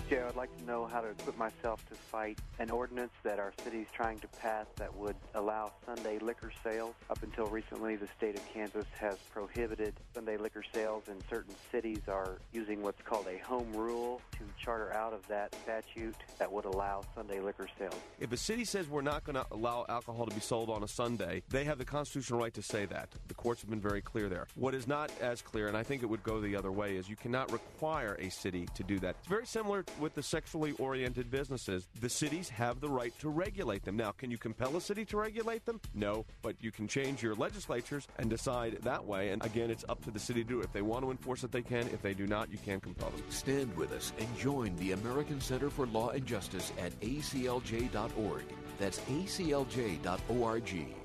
Jay, I'd like to know how to equip myself to fight an ordinance that our city is trying to pass that would allow Sunday liquor sales. Up until recently, the state of Kansas has prohibited Sunday liquor sales, and certain cities are using what's called a home rule to charter out of that statute that would allow Sunday liquor sales. If a city says we're not going to allow alcohol to be sold on a Sunday, they have the constitutional right to say that. The courts have been very clear there. What is not as clear, and I think it would go the other way, is you cannot require a city to do that. It's very similar with the sexually oriented businesses. The cities have the right to regulate them. Now, can you compel a city to regulate them? No, but you can change your legislatures and decide that way. And again, it's up to the city to do it. If they want to enforce it, they can. If they do not, you can't compel them. Stand with us and join the American Center for Law and Justice at aclj.org. That's aclj.org.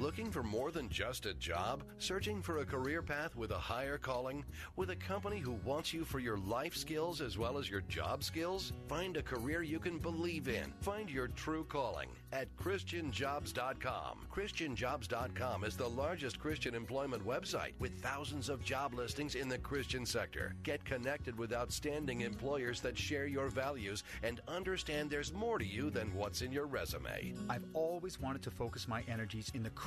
Looking for more than just a job? Searching for a career path with a higher calling? With a company who wants you for your life skills as well as your job skills? Find a career you can believe in. Find your true calling at ChristianJobs.com. ChristianJobs.com is the largest Christian employment website with thousands of job listings in the Christian sector. Get connected with outstanding employers that share your values and understand there's more to you than what's in your resume. I've always wanted to focus my energies in the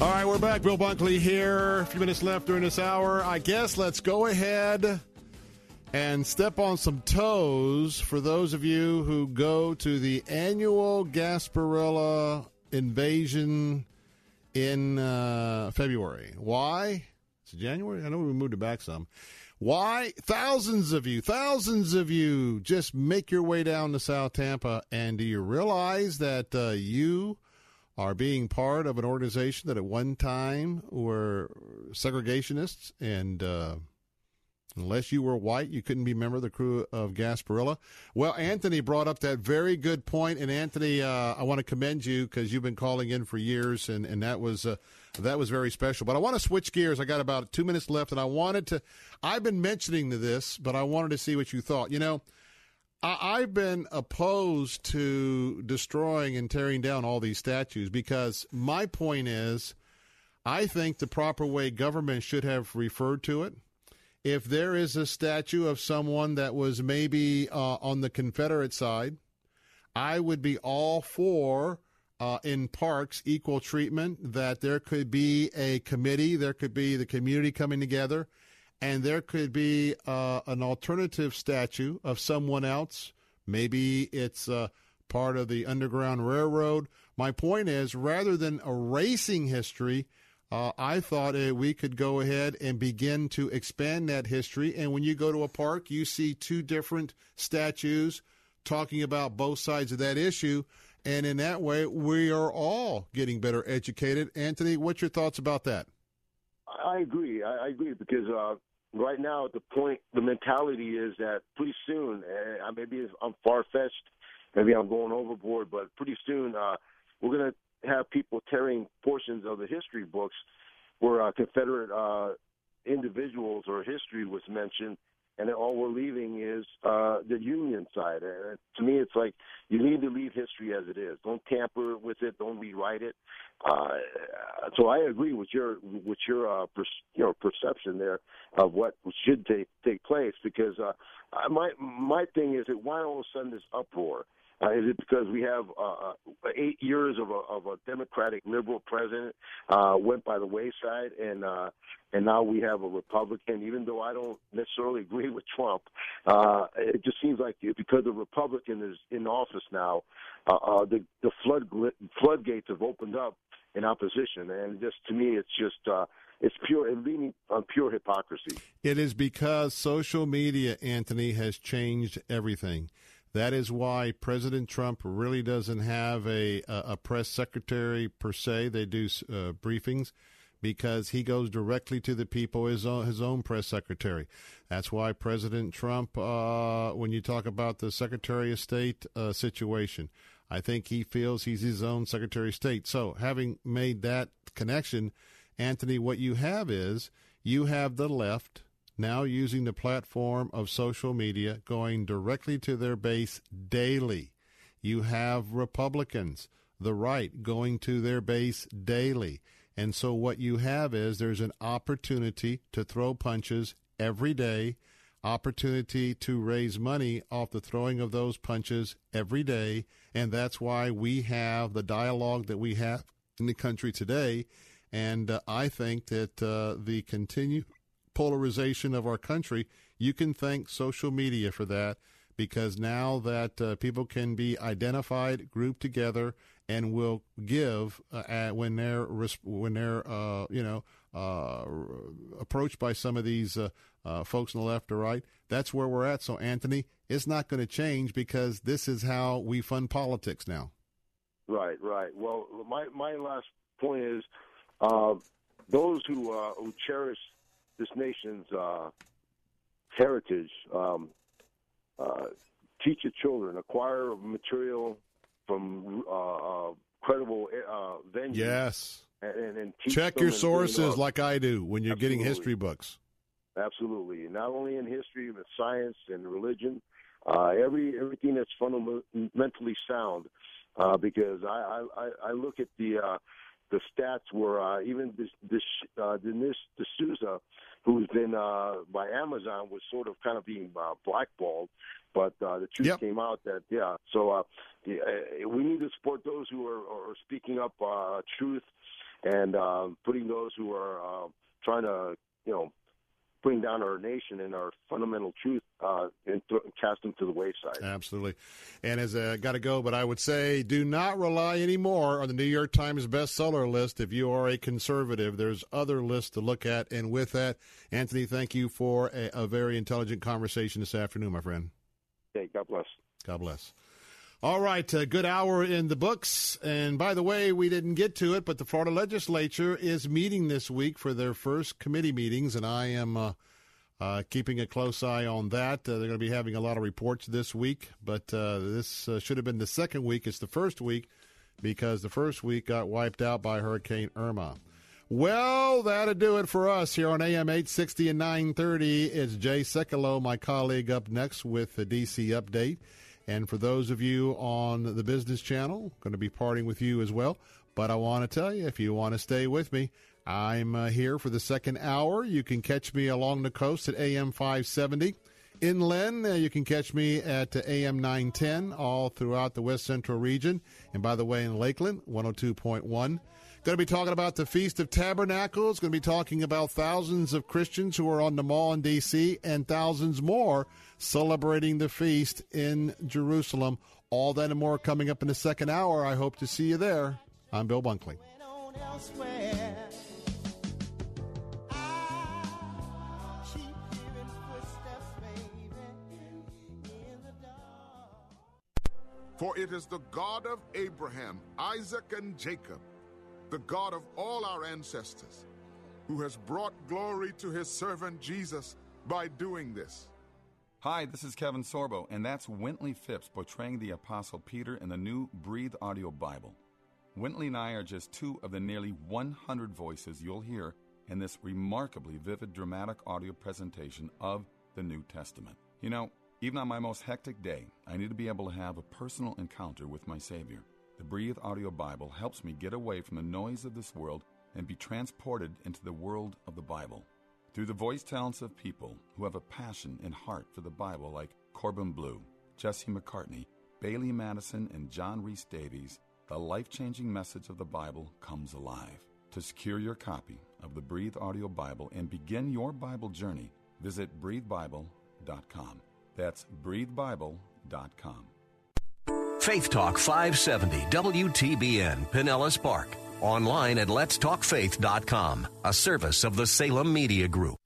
All right, we're back. Bill Bunkley here. A few minutes left during this hour. I guess let's go ahead and step on some toes for those of you who go to the annual Gasparilla invasion in uh, February. Why? It's January. I know we moved it back some. Why? Thousands of you, thousands of you just make your way down to South Tampa. And do you realize that uh, you are being part of an organization that at one time were segregationists and uh, unless you were white you couldn't be a member of the crew of gasparilla. Well anthony brought up that very good point and anthony uh, i want to commend you because you've been calling in for years and, and that was uh, that was very special. But i want to switch gears. I got about two minutes left and i wanted to i've been mentioning this but i wanted to see what you thought. You know I've been opposed to destroying and tearing down all these statues because my point is, I think the proper way government should have referred to it. If there is a statue of someone that was maybe uh, on the Confederate side, I would be all for uh, in parks equal treatment, that there could be a committee, there could be the community coming together and there could be uh, an alternative statue of someone else. Maybe it's uh, part of the Underground Railroad. My point is, rather than erasing history, uh, I thought uh, we could go ahead and begin to expand that history. And when you go to a park, you see two different statues talking about both sides of that issue. And in that way, we are all getting better educated. Anthony, what's your thoughts about that? I agree. I, agree because uh, right now, the point, the mentality is that pretty soon, uh, maybe I'm far fetched, maybe I'm going overboard, but pretty soon uh, we're going to have people tearing portions of the history books where uh, Confederate uh, individuals or history was mentioned and all we're leaving is uh, the Union side. And to me, it's like you need to leave history as it is. Don't tamper with it. Don't rewrite it. Uh, so I agree with your with your uh, per, perception there of what should take take place because uh, my my thing is that why all of a sudden this uproar? Uh, is it because we have uh, uh, eight years of a, of a Democratic liberal president uh, went by the wayside, and uh, and now we have a Republican? Even though I don't necessarily agree with Trump, uh, it just seems like because the Republican is in office now, uh, uh, the the flood floodgates have opened up in opposition, and just to me, it's just. Uh, it's pure and leaning on pure hypocrisy. It is because social media, Anthony, has changed everything. That is why President Trump really doesn't have a a, press secretary per se. They do uh, briefings because he goes directly to the people, his own, his own press secretary. That's why President Trump, uh, when you talk about the Secretary of State uh, situation, I think he feels he's his own Secretary of State. So, having made that connection, Anthony, what you have is you have the left now using the platform of social media, going directly to their base daily. You have Republicans, the right, going to their base daily. And so what you have is there's an opportunity to throw punches every day, opportunity to raise money off the throwing of those punches every day. And that's why we have the dialogue that we have in the country today. And uh, I think that uh, the continued polarization of our country, you can thank social media for that because now that uh, people can be identified, grouped together, and will give uh, when they're when they're uh, you know uh, approached by some of these uh, uh, folks on the left or right. That's where we're at. So Anthony, it's not going to change because this is how we fund politics now. Right, right. Well, my my last point is those who who cherish this nation's uh, heritage. Um, uh, teach your children, acquire material from uh, uh credible uh, venues. Yes. And, and, check your sources like I do when you're Absolutely. getting history books. Absolutely, not only in history but science and religion. Uh, every everything that's fundamentally sound, because I, I I look at the the stats were uh, even this this uh, Dinesh D'Souza, who's been uh, by Amazon, was sort of kind of being uh, blackballed. But uh, the truth yep. came out that yeah. So uh, uh, we need to support those who are, are speaking up uh, truth and uh, putting those who are uh, trying to you know putting down our nation and our fundamental truth uh, and th- cast them to the wayside. Absolutely. And as I got to go, but I would say do not rely anymore on the New York Times bestseller list if you are a conservative. There's other lists to look at. And with that, Anthony, thank you for a, a very intelligent conversation this afternoon, my friend. Hey, God bless. God bless. All right, a good hour in the books. And by the way, we didn't get to it, but the Florida legislature is meeting this week for their first committee meetings, and I am uh, uh, keeping a close eye on that. Uh, they're going to be having a lot of reports this week, but uh, this uh, should have been the second week. It's the first week because the first week got wiped out by Hurricane Irma. Well, that'll do it for us here on AM 860 and 930. It's Jay Sekulow, my colleague, up next with the DC update. And for those of you on the business channel, going to be parting with you as well. But I want to tell you, if you want to stay with me, I'm uh, here for the second hour. You can catch me along the coast at AM 570. Inland, uh, you can catch me at uh, AM 910 all throughout the West Central region. And by the way, in Lakeland, 102.1. Going to be talking about the Feast of Tabernacles. Going to be talking about thousands of Christians who are on the mall in D.C. and thousands more celebrating the feast in Jerusalem. All that and more coming up in the second hour. I hope to see you there. I'm Bill Bunkley. For it is the God of Abraham, Isaac, and Jacob the God of all our ancestors, who has brought glory to his servant Jesus by doing this. Hi, this is Kevin Sorbo, and that's Wintley Phipps portraying the Apostle Peter in the new Breathe Audio Bible. Wintley and I are just two of the nearly 100 voices you'll hear in this remarkably vivid dramatic audio presentation of the New Testament. You know, even on my most hectic day, I need to be able to have a personal encounter with my Savior. The Breathe Audio Bible helps me get away from the noise of this world and be transported into the world of the Bible. Through the voice talents of people who have a passion and heart for the Bible, like Corbin Bleu, Jesse McCartney, Bailee Madison, and John Rhys-Davies, the life changing message of the Bible comes alive. To secure your copy of the Breathe Audio Bible and begin your Bible journey, visit breathebible.com. That's breathebible.com. Faith Talk 570 WTBN Pinellas Park. Online at letstalkfaith.com, a service of the Salem Media Group.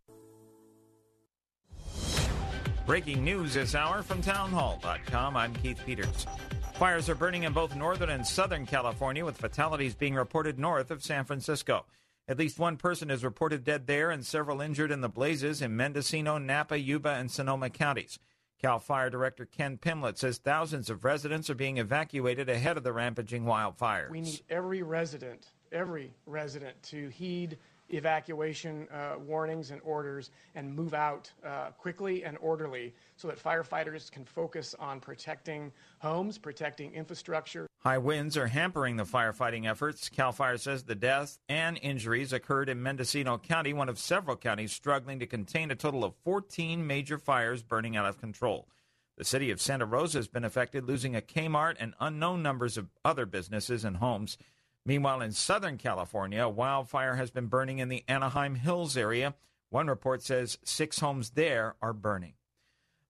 Breaking news this hour from townhall.com. I'm Keith Peters. Fires are burning in both northern and southern California, with fatalities being reported north of San Francisco. At least one person is reported dead there and several injured in the blazes in Mendocino, Napa, Yuba, and Sonoma counties. Cal Fire Director Ken Pimlott says thousands of residents are being evacuated ahead of the rampaging wildfires. We need every resident, every resident to heed evacuation uh, warnings and orders and move out uh, quickly and orderly so that firefighters can focus on protecting homes, protecting infrastructure. High winds are hampering the firefighting efforts. CAL FIRE says the deaths and injuries occurred in Mendocino County, one of several counties struggling to contain a total of 14 major fires burning out of control. The city of Santa Rosa has been affected, losing a Kmart and unknown numbers of other businesses and homes. Meanwhile, in Southern California, a wildfire has been burning in the Anaheim Hills area. One report says six homes there are burning.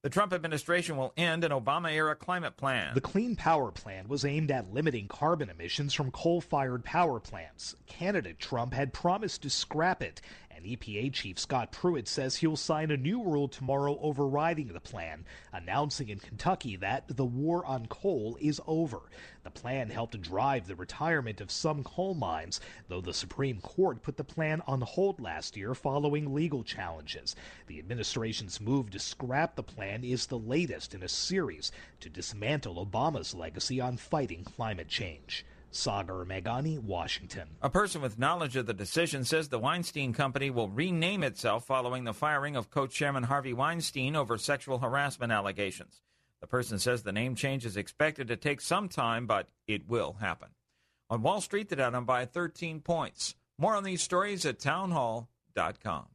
The Trump administration will end an Obama era climate plan. The Clean Power Plan was aimed at limiting carbon emissions from coal fired power plants. Candidate Trump had promised to scrap it, and EPA Chief Scott Pruitt says he'll sign a new rule tomorrow overriding the plan, announcing in Kentucky that the war on coal is over. The plan helped drive the retirement of some coal mines, though the Supreme Court put the plan on hold last year following legal challenges. The administration's move to scrap the plan is the latest in a series to dismantle Obama's legacy on fighting climate change. Sagar Meghani, Washington. A person with knowledge of the decision says the Weinstein Company will rename itself following the firing of co chairman Harvey Weinstein over sexual harassment allegations. The person says the name change is expected to take some time, but it will happen. On Wall Street, the Dow down by 13 points. More on these stories at townhall.com.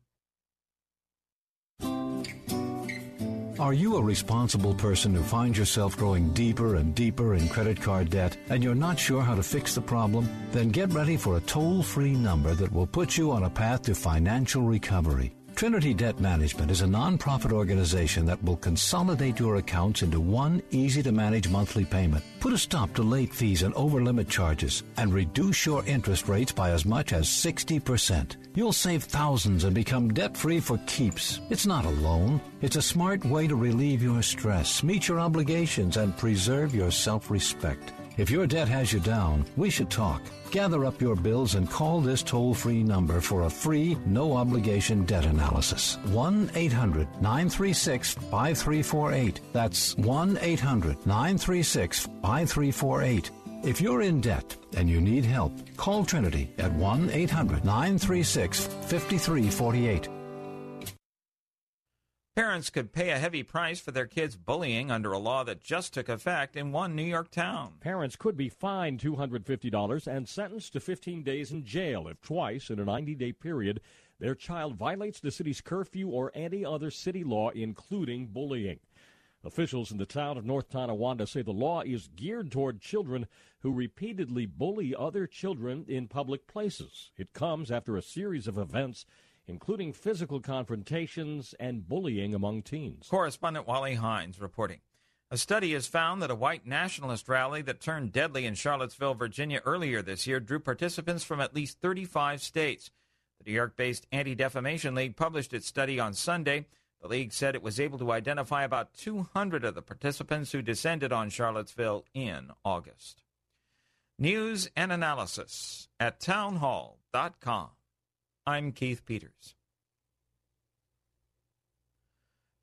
Are you a responsible person who finds yourself growing deeper and deeper in credit card debt and you're not sure how to fix the problem? Then get ready for a toll free number that will put you on a path to financial recovery. Trinity Debt Management is a nonprofit organization that will consolidate your accounts into one easy to manage monthly payment. Put a stop to late fees and over limit charges and reduce your interest rates by as much as 60%. You'll save thousands and become debt free for keeps. It's not a loan, it's a smart way to relieve your stress, meet your obligations, and preserve your self respect. If your debt has you down, we should talk. Gather up your bills and call this toll free number for a free, no obligation debt analysis. 1 800 936 5348. That's 1 800 936 5348. If you're in debt and you need help, call Trinity at 1 800 936 5348. Parents could pay a heavy price for their kids' bullying under a law that just took effect in one New York town. Parents could be fined $250 and sentenced to 15 days in jail if twice in a 90 day period their child violates the city's curfew or any other city law, including bullying. Officials in the town of North Tonawanda say the law is geared toward children who repeatedly bully other children in public places. It comes after a series of events including physical confrontations and bullying among teens. Correspondent Wally Hines reporting. A study has found that a white nationalist rally that turned deadly in Charlottesville, Virginia earlier this year drew participants from at least 35 states. The New York based Anti Defamation League published its study on Sunday. The league said it was able to identify about 200 of the participants who descended on Charlottesville in August. News and analysis at townhall.com. I'm Keith Peters.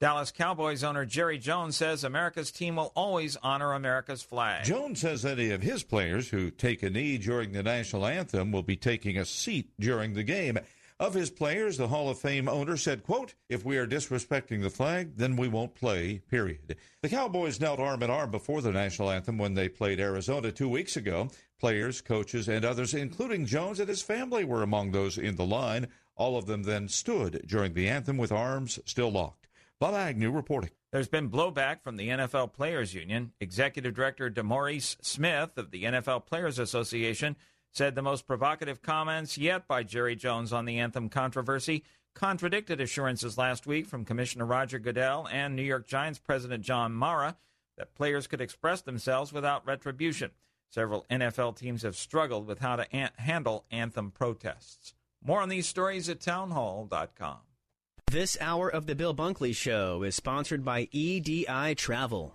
Dallas Cowboys owner Jerry Jones says America's team will always honor America's flag. Jones says any of his players who take a knee during the national anthem will be taking a seat during the game. Of his players, the Hall of Fame owner said, quote, if we are disrespecting the flag, then we won't play, period. The Cowboys knelt arm in arm before the national anthem when they played Arizona two weeks ago. Players, coaches, and others, including Jones and his family, were among those in the line. All of them then stood during the anthem with arms still locked. Bob Agnew reporting. There's been blowback from the NFL Players Union. Executive Director DeMaurice Smith of the NFL Players Association said the most provocative comments yet by Jerry Jones on the anthem controversy contradicted assurances last week from Commissioner Roger Goodell and New York Giants President John Mara that players could express themselves without retribution. Several NFL teams have struggled with how to an- handle anthem protests. More on these stories at townhall.com. This hour of the Bill Bunkley Show is sponsored by EDI Travel.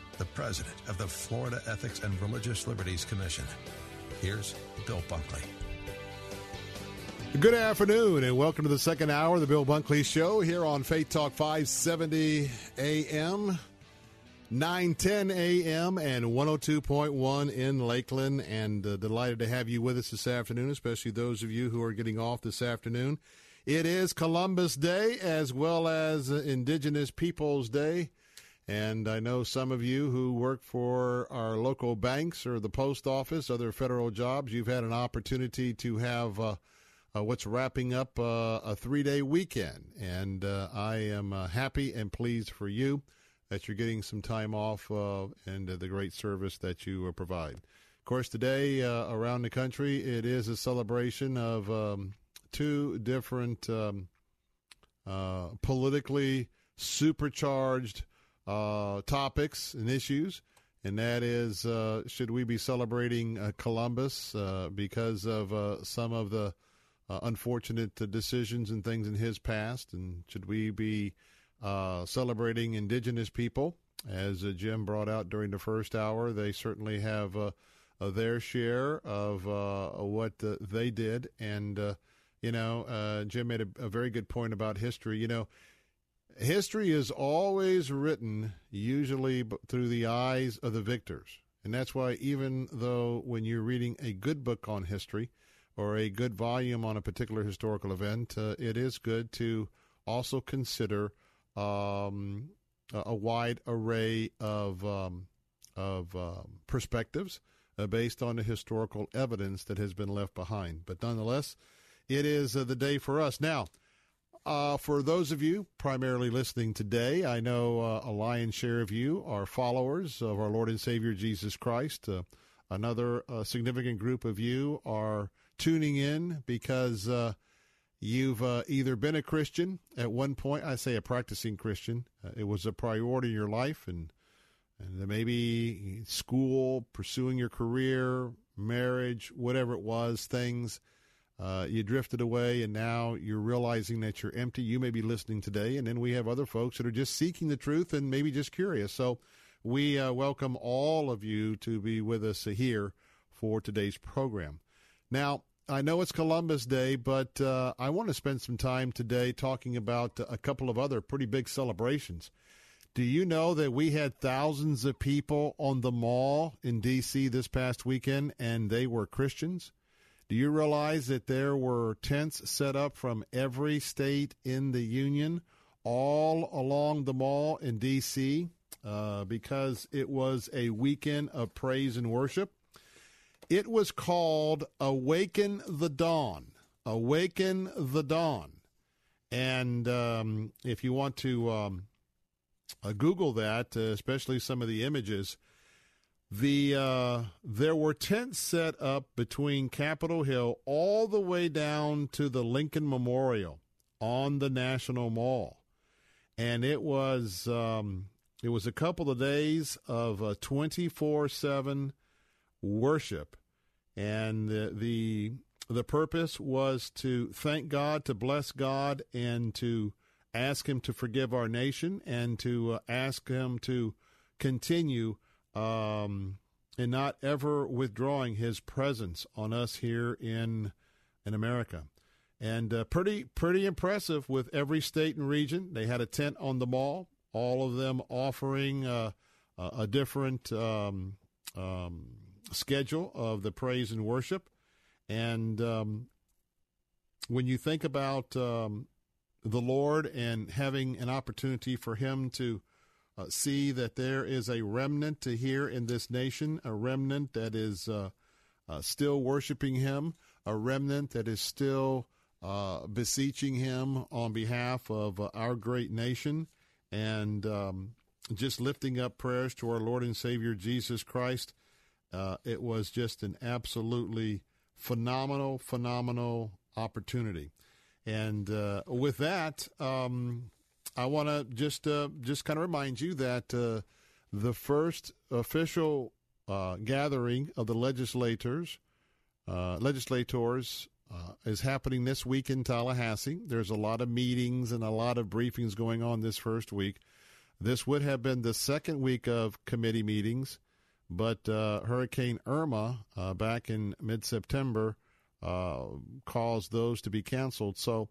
the president of the Florida Ethics and Religious Liberties Commission. Here's Bill Bunkley. Good afternoon, and welcome to the second hour of the Bill Bunkley Show here on Faith Talk 570 AM, 910 AM, and 102.1 in Lakeland. And uh, delighted to have you with us this afternoon, especially those of you who are getting off this afternoon. It is Columbus Day as well as Indigenous Peoples Day. And I know some of you who work for our local banks or the post office, other federal jobs, you've had an opportunity to have uh, uh, what's wrapping up uh, a three day weekend. And uh, I am uh, happy and pleased for you that you're getting some time off uh, and the great service that you provide. Of course, today around the country, it is a celebration of. Um, two different um, politically supercharged uh, topics and issues, and that is uh, should we be celebrating uh, Columbus uh, because of uh, some of the unfortunate decisions and things in his past, and should we be celebrating indigenous people? As Jim brought out during the first hour, they certainly have their share of what they did, and you know, uh, Jim made a, a very good point about history. You know, history is always written usually through the eyes of the victors. And that's why, even though when you're reading a good book on history or a good volume on a particular historical event, uh, it is good to also consider um, a, wide array of um, of um, perspectives uh, based on the historical evidence that has been left behind. But nonetheless, it is uh, the day for us. Now, uh, for those of you primarily listening today, I know uh, a lion's share of you are followers of our Lord and Savior Jesus Christ. Uh, another uh, significant group of you are tuning in because uh, you've either been a Christian at one point, I say a practicing Christian, it was a priority in your life, and, and maybe school, pursuing your career, marriage, whatever it was, things uh, you drifted away and now you're realizing that you're empty. You may be listening today. And then we have other folks that are just seeking the truth and maybe just curious. So we uh, welcome all of you to be with us here for today's program. Now, I know it's Columbus Day, but uh, I want to spend some time today talking about a couple of other pretty big celebrations. Do you know that we had thousands of people on the mall in D.C. this past weekend and they were Christians? Do you realize that there were tents set up from every state in the union all along the mall in D.C. Uh, because it was a weekend of praise and worship. It was called Awaken the Dawn. Awaken the Dawn. And um, if you want to um, uh, Google that, uh, especially some of the images, the uh, there were tents set up between Capitol Hill all the way down to the Lincoln Memorial on the National Mall, and it was um, it was a couple of days of twenty four seven worship, and the, the the purpose was to thank God, to bless God, and to ask Him to forgive our nation, and to uh, ask Him to continue um, and not ever withdrawing His presence on us here in in America. And uh, pretty pretty impressive with every state and region. They had a tent on the mall, all of them offering uh, a different um, um, schedule of the praise and worship. And um, when you think about um, the Lord and having an opportunity for Him to uh, see that there is a remnant to here in this nation, a remnant that is uh, uh, still worshiping Him, a remnant that is still uh, beseeching Him on behalf of uh, our great nation, and um, just lifting up prayers to our Lord and Savior Jesus Christ. Uh, it was just an absolutely phenomenal, phenomenal opportunity. And with that, um, I want to just uh, just kind of remind you that uh, the first official uh, gathering of the legislators uh, legislators uh, is happening this week in Tallahassee. There's a lot of meetings and a lot of briefings going on this first week. This would have been the second week of committee meetings, but uh, Hurricane Irma back in mid September caused those to be canceled. So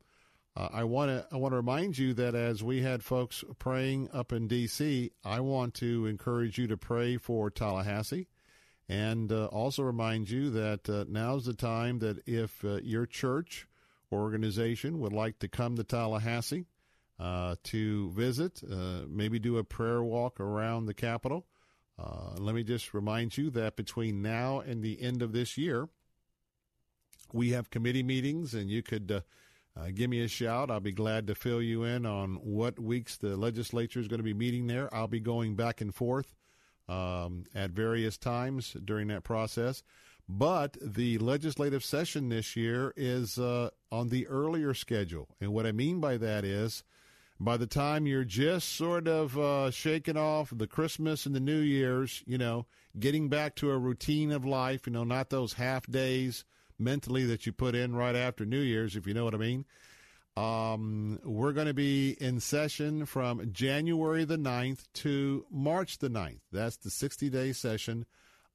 uh, I want to I want to remind you that as we had folks praying up in D.C., I want to encourage you to pray for Tallahassee, and uh, also remind you that uh, now's the time that if uh, your church or organization would like to come to Tallahassee uh, to visit, uh, maybe do a prayer walk around the Capitol. let me just remind you that between now and the end of this year, we have committee meetings, and you could uh, give me a shout. I'll be glad to fill you in on what weeks the legislature is going to be meeting there. I'll be going back and forth um, at various times during that process. But the legislative session this year is uh, on the earlier schedule. And what I mean by that is by the time you're just sort of uh, shaking off the Christmas and the New Year's, you know, getting back to a routine of life, you know, not those half days mentally that you put in right after New Year's, if you know what I mean. Um, we're going to be in session from January the 9th to March the 9th. That's the 60 day session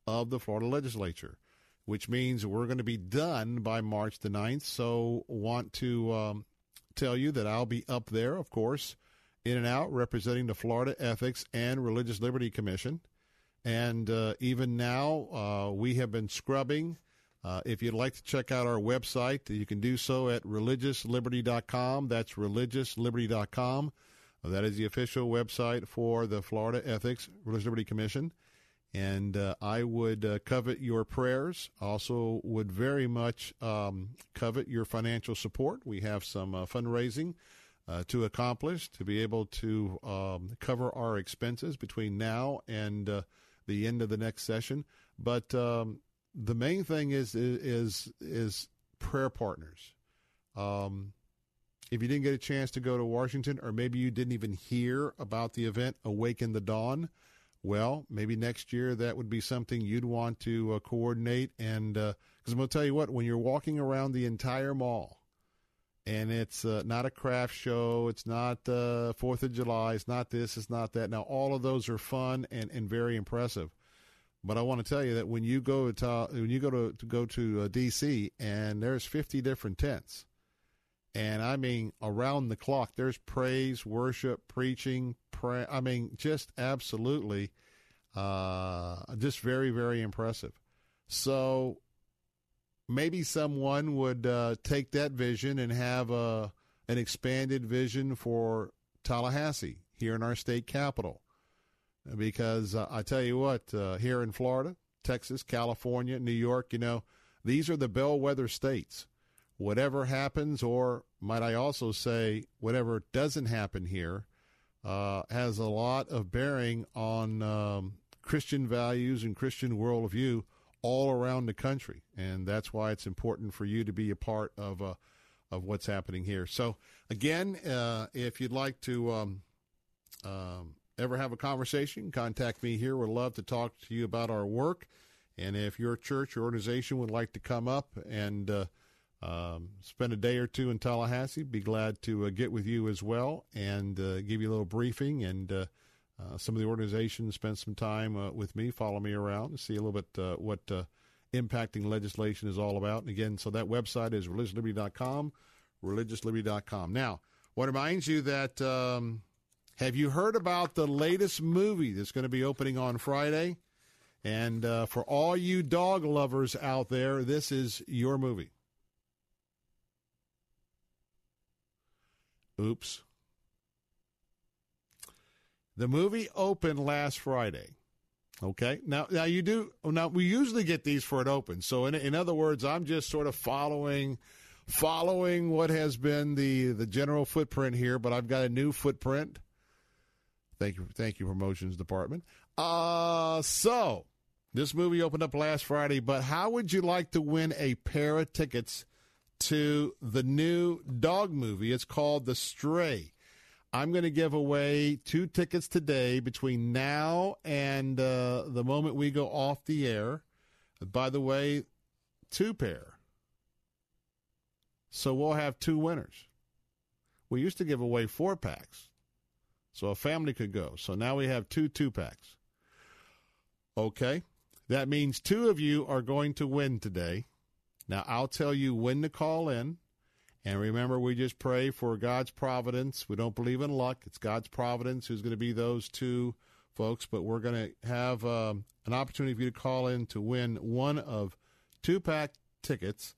of the Florida legislature, which means we're going to be done by March the 9th. So, want to um, tell you that I'll be up there, of course, in and out representing the Florida Ethics and Religious Liberty Commission. And uh, even now, uh, we have been scrubbing uh, if you'd like to check out our website, you can do so at religiousliberty.com. That's religiousliberty.com. Uh, that is the official website for the Florida Ethics Religious Liberty Commission. And uh, I would uh, covet your prayers. Also, would very much um, covet your financial support. We have some uh, fundraising uh, to accomplish to be able to um, cover our expenses between now and the end of the next session. But um, the main thing is is is prayer partners. Um, if you didn't get a chance to go to Washington, or maybe you didn't even hear about the event Awaken the Dawn, well, maybe next year that would be something you'd want to uh, coordinate. And because uh, I'm going to tell you what, when you're walking around the entire mall, and it's uh, not a craft show, it's not uh, Fourth of July, it's not this, it's not that. Now, all of those are fun and, and very impressive. But I want to tell you that when you go to when you go to, to go to uh, D.C. and there's 50 different tents, and I mean around the clock, there's praise, worship, preaching, pray. I mean, just absolutely, uh, just very very impressive. So maybe someone would uh, take that vision and have a an expanded vision for Tallahassee, here in our state capital. Because uh, I tell you what, uh, here in Florida, Texas, California, New York, you know, these are the bellwether states. Whatever happens, or might I also say, whatever doesn't happen here, uh, has a lot of bearing on um, Christian values and Christian worldview all around the country, and that's why it's important for you to be a part of uh, of what's happening here. So, again, uh, if you'd like to um, um, ever have a conversation, contact me here. We'd love to talk to you about our work, and if your church or organization would like to come up and uh, um, spend a day or two in Tallahassee, be glad to uh, get with you as well and uh, give you a little briefing and uh, uh, some of the organizations spend some time uh, with me, follow me around, and see a little bit what impacting legislation is all about. And again, so that website is religiousliberty.com, religiousliberty.com. Now, what reminds you that um, have you heard about the latest movie that's going to be opening on Friday? And uh, for all you dog lovers out there, this is your movie. Oops. The movie opened last Friday. Okay. Now, now you do. Now we usually get these for it open. So in in other words, I'm just sort of following following what has been the the general footprint here, but I've got a new footprint. Thank you, thank you, promotions department. Uh so this movie opened up last Friday, but how would you like to win a pair of tickets to the new dog movie? It's called The Stray. I'm going to give away two tickets today between now and uh, the moment we go off the air. By the way, two pair. So we'll have two winners. We used to give away four packs, so a family could go. So now we have two two packs. Okay. That means two of you are going to win today. Now, I'll tell you when to call in. And remember, we just pray for God's providence. We don't believe in luck. It's God's providence who's going to be those two folks. But we're going to have um, an opportunity for you to call in to win one of two pack tickets.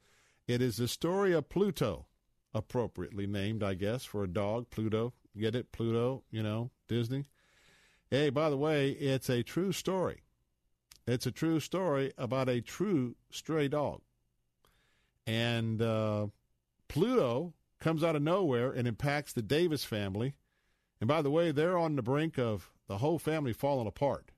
It is the story of Pluto, appropriately named, I guess, for a dog. Pluto. Get it? Pluto, you know, Disney. Hey, by the way, it's a true story. It's a true story about a true stray dog. And uh, Pluto comes out of nowhere and impacts the Davis family. And by the way, they're on the brink of the whole family falling apart.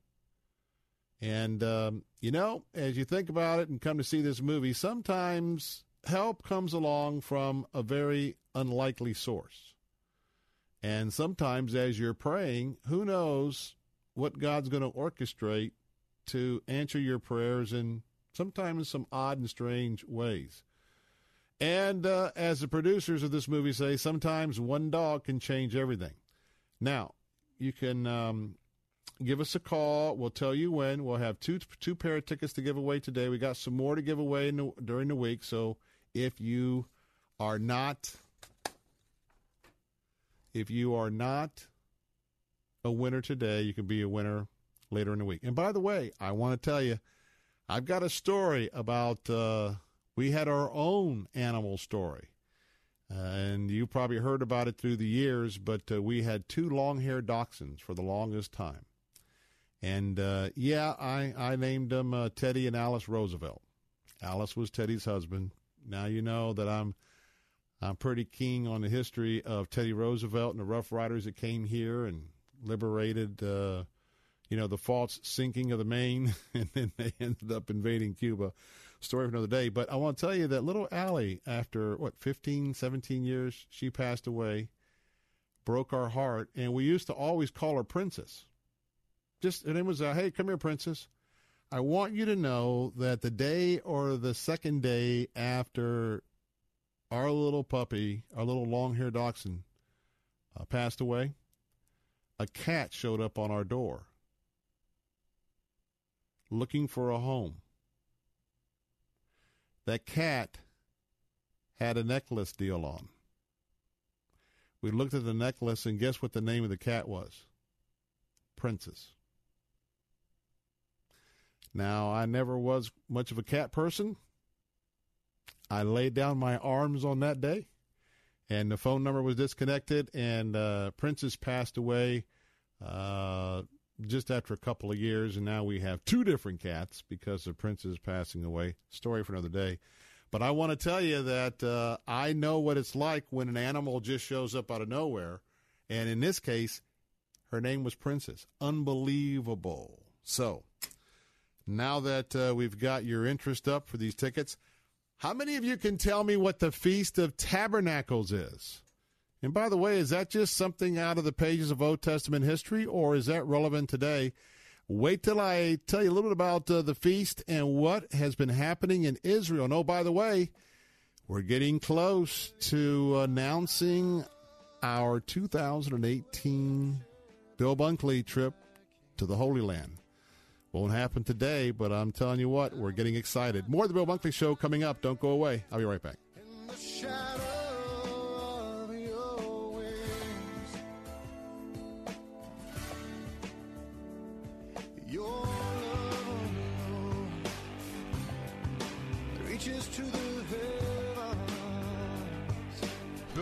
And, um, you know, as you think about it and come to see this movie, sometimes help comes along from a very unlikely source. And sometimes as you're praying, who knows what God's going to orchestrate to answer your prayers in sometimes some odd and strange ways. And uh, as the producers of this movie say, sometimes one dog can change everything. Now, you can um, give us a call. We'll tell you when. We'll have two two pair of tickets to give away today. We got some more to give away the, during the week. So if you are not if you are not a winner today, you can be a winner later in the week. And by the way, I want to tell you, I've got a story about. Uh, we had our own animal story. Uh, and you probably heard about it through the years, but uh, we had two long haired dachshunds for the longest time. And uh, yeah, I, I named them uh, Teddy and Alice Roosevelt. Alice was Teddy's husband. Now you know that I'm I'm pretty keen on the history of Teddy Roosevelt and the Rough Riders that came here and liberated, uh, you know, the false sinking of the Maine, and then they ended up invading Cuba story for another day. But I want to tell you that little Allie, after what, 15, 17 years, she passed away, broke our heart. And we used to always call her Princess. Just, her name was, uh, hey, come here, Princess. I want you to know that the day or the second day after our little puppy, our little long haired dachshund, uh, passed away, a cat showed up on our door looking for a home. That cat had a necklace deal on. We looked at the necklace, and guess what the name of the cat was? Princess. Now, I never was much of a cat person. I laid down my arms on that day, and the phone number was disconnected, and uh, Princess passed away uh, just after a couple of years, and now we have two different cats because of Princess passing away. Story for another day. But I want to tell you that uh, I know what it's like when an animal just shows up out of nowhere. And in this case, her name was Princess. Unbelievable. So now that uh, we've got your interest up for these tickets, how many of you can tell me what the Feast of Tabernacles is? And by the way, is that just something out of the pages of Old Testament history, or is that relevant today? Wait till I tell you a little bit about uh, the feast and what has been happening in Israel. And oh, by the way, we're getting close to announcing our 2018 Bill Bunkley trip to the Holy Land. Won't happen today, but I'm telling you what, we're getting excited. More of the Bill Bunkley Show coming up. Don't go away. I'll be right back.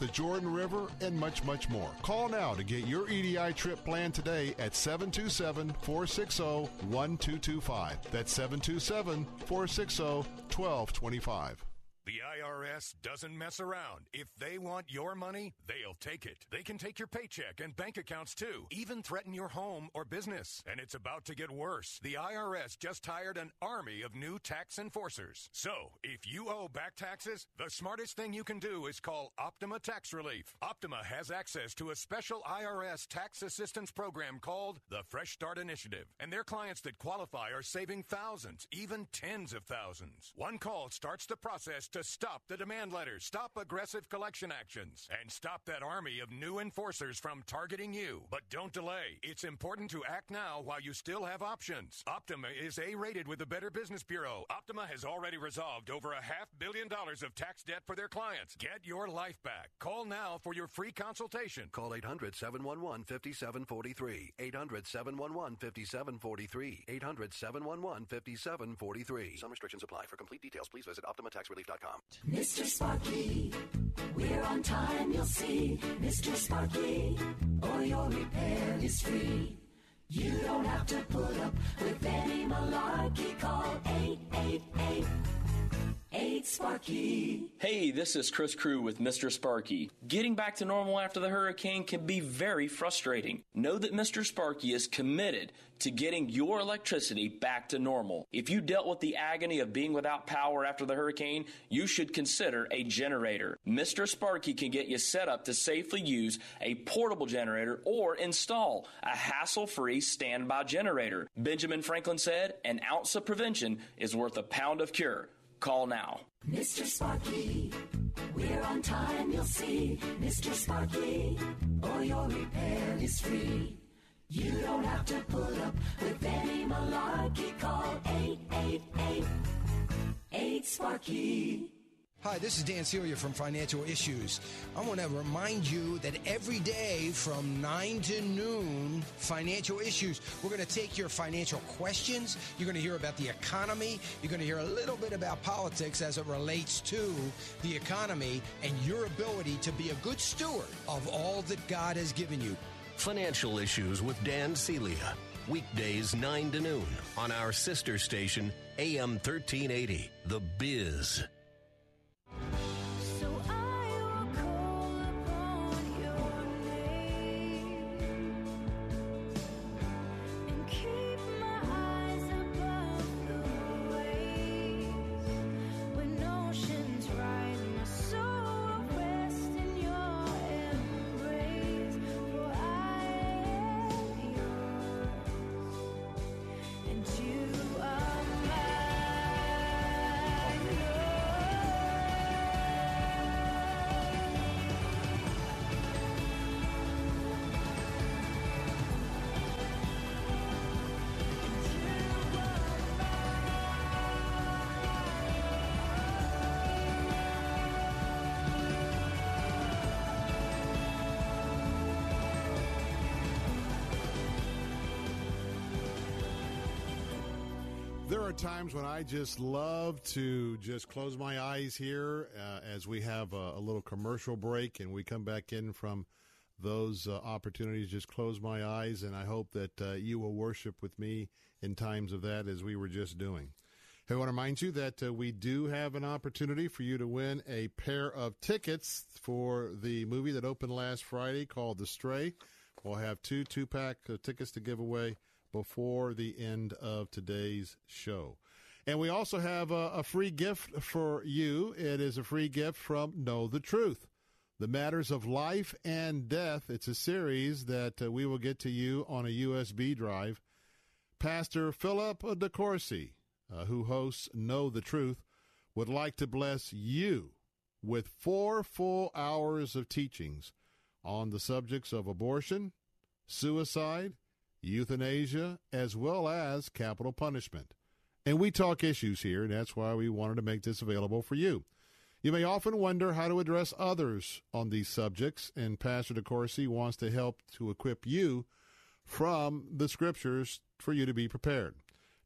the Jordan River, and much, much more. Call now to get your EDI trip planned today at 727 460 1225. That's 727 460 1225. The IRS doesn't mess around. If they want your money, they'll take it. They can take your paycheck and bank accounts too, even threaten your home or business. And it's about to get worse. The IRS just hired an army of new tax enforcers. So, if you owe back taxes, the smartest thing you can do is call Optima Tax Relief. Optima has access to a special IRS tax assistance program called the Fresh Start Initiative. And their clients that qualify are saving thousands, even tens of thousands. One call starts the process to stop the demand letters, stop aggressive collection actions, and stop that army of new enforcers from targeting you. But don't delay. It's important to act now while you still have options. Optima is A rated with the Better Business Bureau. Optima has already resolved over a half billion dollars of tax debt for their clients. Get your life back. Call now for your free consultation. Call 800 711 5743. 800 711 5743. 800 711 5743. Some restrictions apply. For complete details, please visit OptimaTaxRelief.com. Mr. Sparky, we're on time, you'll see. Mr. Sparky, or your repair is free. You don't have to put up with any malarkey. Call 888 8 Sparky. Hey, this is Chris Crew with Mr. Sparky. Getting back to normal after the hurricane can be very frustrating. Know that Mr. Sparky is committed to getting your electricity back to normal. If you dealt with the agony of being without power after the hurricane, you should consider a generator. Mr. Sparky can get you set up to safely use a portable generator or install a hassle free standby generator. Benjamin Franklin said, An ounce of prevention is worth a pound of cure. Call now. Mr. Sparky, we're on time, you'll see. Mr. Sparky, or your repair is free. You don't have to put up with any malarkey. Call 888 8 Sparky. Hi, this is Dan Celia from Financial Issues. I want to remind you that every day from 9 to noon, Financial Issues, we're going to take your financial questions. You're going to hear about the economy. You're going to hear a little bit about politics as it relates to the economy and your ability to be a good steward of all that God has given you. Financial Issues with Dan Celia. Weekdays 9 to noon on our sister station, AM 1380, The Biz. Times when I just love to just close my eyes here uh, as we have a, a, little commercial break and we come back in from those uh, opportunities. Just close my eyes, and I hope that uh, you will worship with me in times of that as we were just doing. I want to remind you that uh, we do have an opportunity for you to win a pair of tickets for the movie that opened last Friday called The Stray. We'll have two two pack uh, tickets to give away before the end of today's show. And we also have a, a, free gift for you. It is a free gift from Know the Truth. The Matters of Life and Death. It's a series that uh, we will get to you on a USB drive. Pastor Philip DeCourcy, uh, who hosts Know the Truth, would like to bless you with four full hours of teachings on the subjects of abortion, suicide, euthanasia, as well as capital punishment. And we talk issues here, and that's why we wanted to make this available for you. You may often wonder how to address others on these subjects, and Pastor DeCourcy wants to help to equip you from the scriptures for you to be prepared.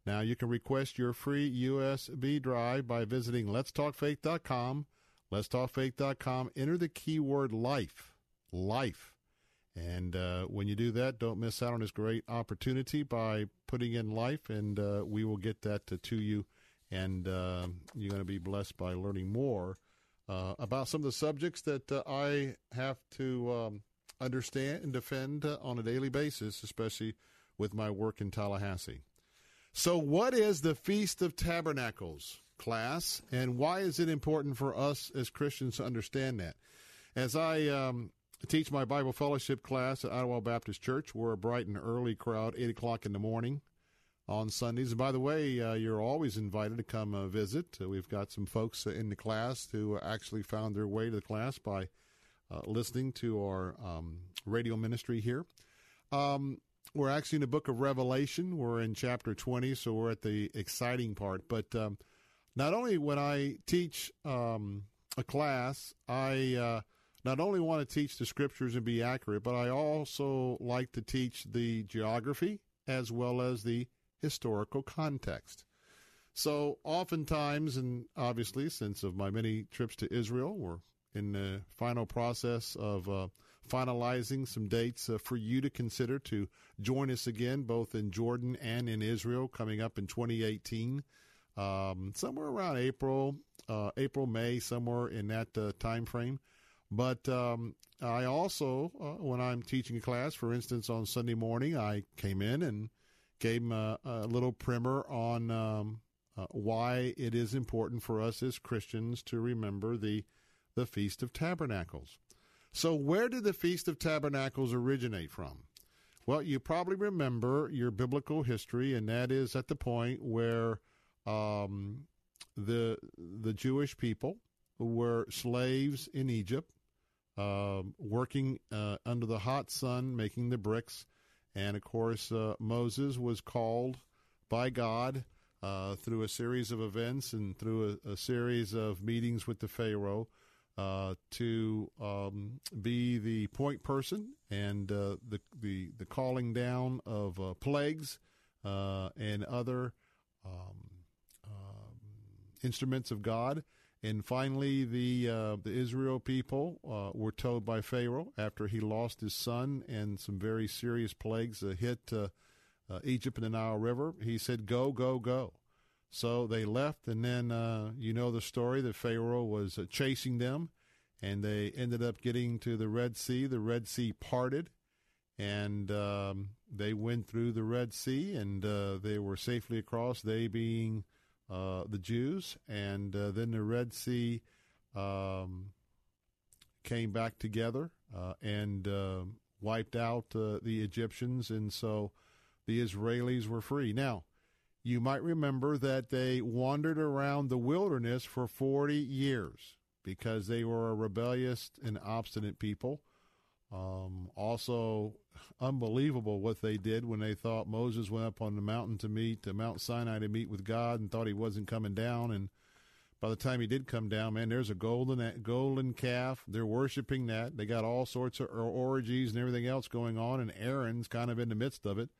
Now, you can request your free USB drive by visiting letstalkfaith.com. Letstalkfaith.com. Enter the keyword life. Life and uh, when you do that, don't miss out on this great opportunity by putting in life, and uh, we will get that to, to you. And uh, you're going to be blessed by learning more uh, about some of the subjects that uh, I have to um, understand and defend uh, on a daily basis, especially with my work in Tallahassee. So, what is the Feast of Tabernacles, class, and why is it important for us as Christians to understand that? As I um, Teach my Bible fellowship class at Ottawa Baptist Church. We're a bright and early crowd, 8 o'clock in the morning on Sundays. And by the way, uh, you're always invited to come uh, visit. Uh, we've got some folks uh, in the class who actually found their way to the class by uh, listening to our um, radio ministry here. Um, we're actually in the book of Revelation. We're in chapter 20, so we're at the exciting part. But um, not only when I teach um, a class, I uh, not only want to teach the scriptures and be accurate, but I also like to teach the geography as well as the historical context. So, oftentimes, and obviously, since of my many trips to Israel, we're in the final process of uh, finalizing some dates uh, for you to consider to join us again, both in Jordan and in Israel, coming up in 2018, um, somewhere around April, uh, April, May, somewhere in that uh, time frame. But um, I also, uh, when I'm teaching a class, for instance, on Sunday morning, I came in and gave a, a little primer on um, uh, why it is important for us as Christians to remember the the Feast of Tabernacles. So, where did the Feast of Tabernacles originate from? Well, you probably remember your biblical history, and that is at the point where um, the the Jewish people were slaves in Egypt, working uh, under the hot sun, making the bricks. And of course, uh, Moses was called by God uh, through a series of events and through a, a series of meetings with the Pharaoh uh, to um, be the point person and uh, the, the, the calling down of plagues and other um, um, instruments of God. And finally, the uh, the Israel people uh, were told by Pharaoh after he lost his son and some very serious plagues hit uh, uh, Egypt and the Nile River. He said, "Go, go, go." So they left, and then uh, you know the story that Pharaoh was chasing them, and they ended up getting to the Red Sea. The Red Sea parted, and um, they went through the Red Sea, and they were safely across. They being uh, the Jews, and uh, then the Red Sea um, came back together uh, and uh, wiped out uh, the Egyptians, and so the Israelis were free. Now, you might remember that they wandered around the wilderness for 40 years because they were a rebellious and obstinate people. Um, also, unbelievable what they did when they thought Moses went up on the mountain to meet to Mount Sinai to meet with God and thought he wasn't coming down. And by the time he did come down, man, there's a golden golden calf. They're worshiping that. They got all sorts of orgies and everything else going on, and Aaron's kind of in the midst of it.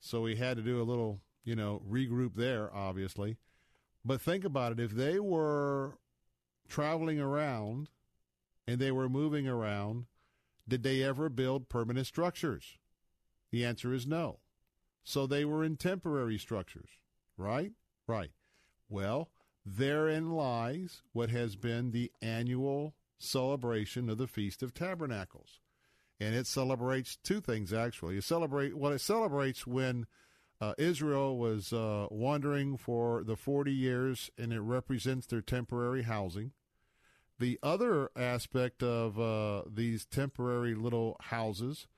So he had to do a little you know, regroup there, obviously. But think about it. If they were traveling around and they were moving around, did they ever build permanent structures? The answer is no. So they were in temporary structures, right? Right. Well, therein lies what has been the annual celebration of the Feast of Tabernacles. And it celebrates two things actually. It celebrate well it celebrates when uh, Israel was uh, wandering for the 40 years and it represents their temporary housing. The other aspect of uh, these temporary little houses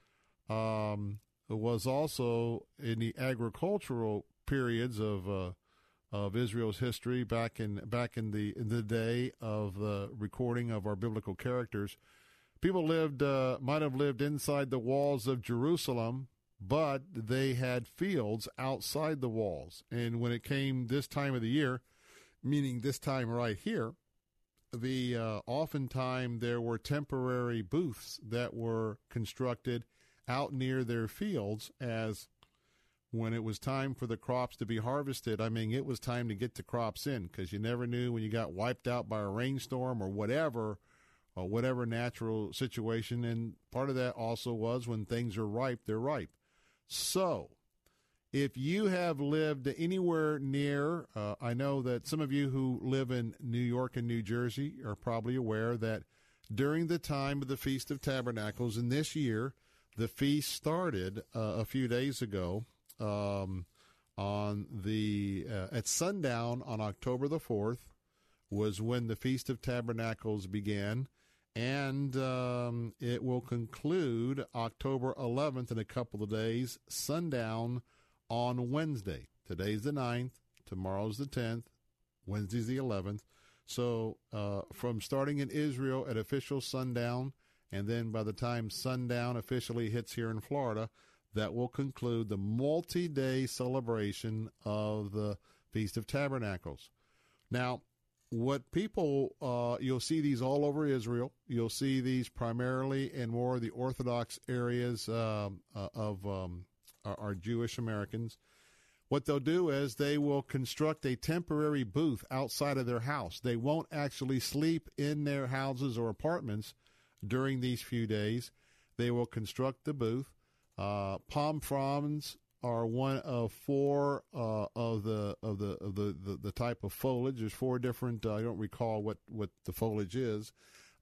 um, was also in the agricultural periods of uh, of Israel's history back in back in the in the day of the recording of our biblical characters. People lived uh, might have lived inside the walls of Jerusalem, but they had fields outside the walls. And when it came this time of the year, meaning this time right here, the uh, oftentimes there were temporary booths that were constructed out near their fields as when it was time for the crops to be harvested, I mean, it was time to get the crops in because you never knew when you got wiped out by a rainstorm or whatever, or whatever natural situation. And part of that also was when things are ripe, they're ripe. So, if you have lived anywhere near, uh, I know that some of you who live in New York and New Jersey are probably aware that during the time of the Feast of Tabernacles, in this year, the feast started uh, a few days ago um, on the uh, at sundown on October the fourth was when the Feast of Tabernacles began, and um, it will conclude October 11th in a couple of days, sundown on Wednesday. Today's the 9th, tomorrow's the 10th, Wednesday's the 11th. So uh, from starting in Israel at official sundown, and then by the time sundown officially hits here in Florida, that will conclude the multi day celebration of the Feast of Tabernacles. Now, what people, uh, you'll see these all over Israel. You'll see these primarily in more of the Orthodox areas um, uh, of um, our Jewish Americans. What they'll do is they will construct a temporary booth outside of their house. They won't actually sleep in their houses or apartments during these few days. They will construct the booth. Uh, palm fronds are one of four uh, of the of the of the, the, the type of foliage. There's four different. Uh, I don't recall what what the foliage is,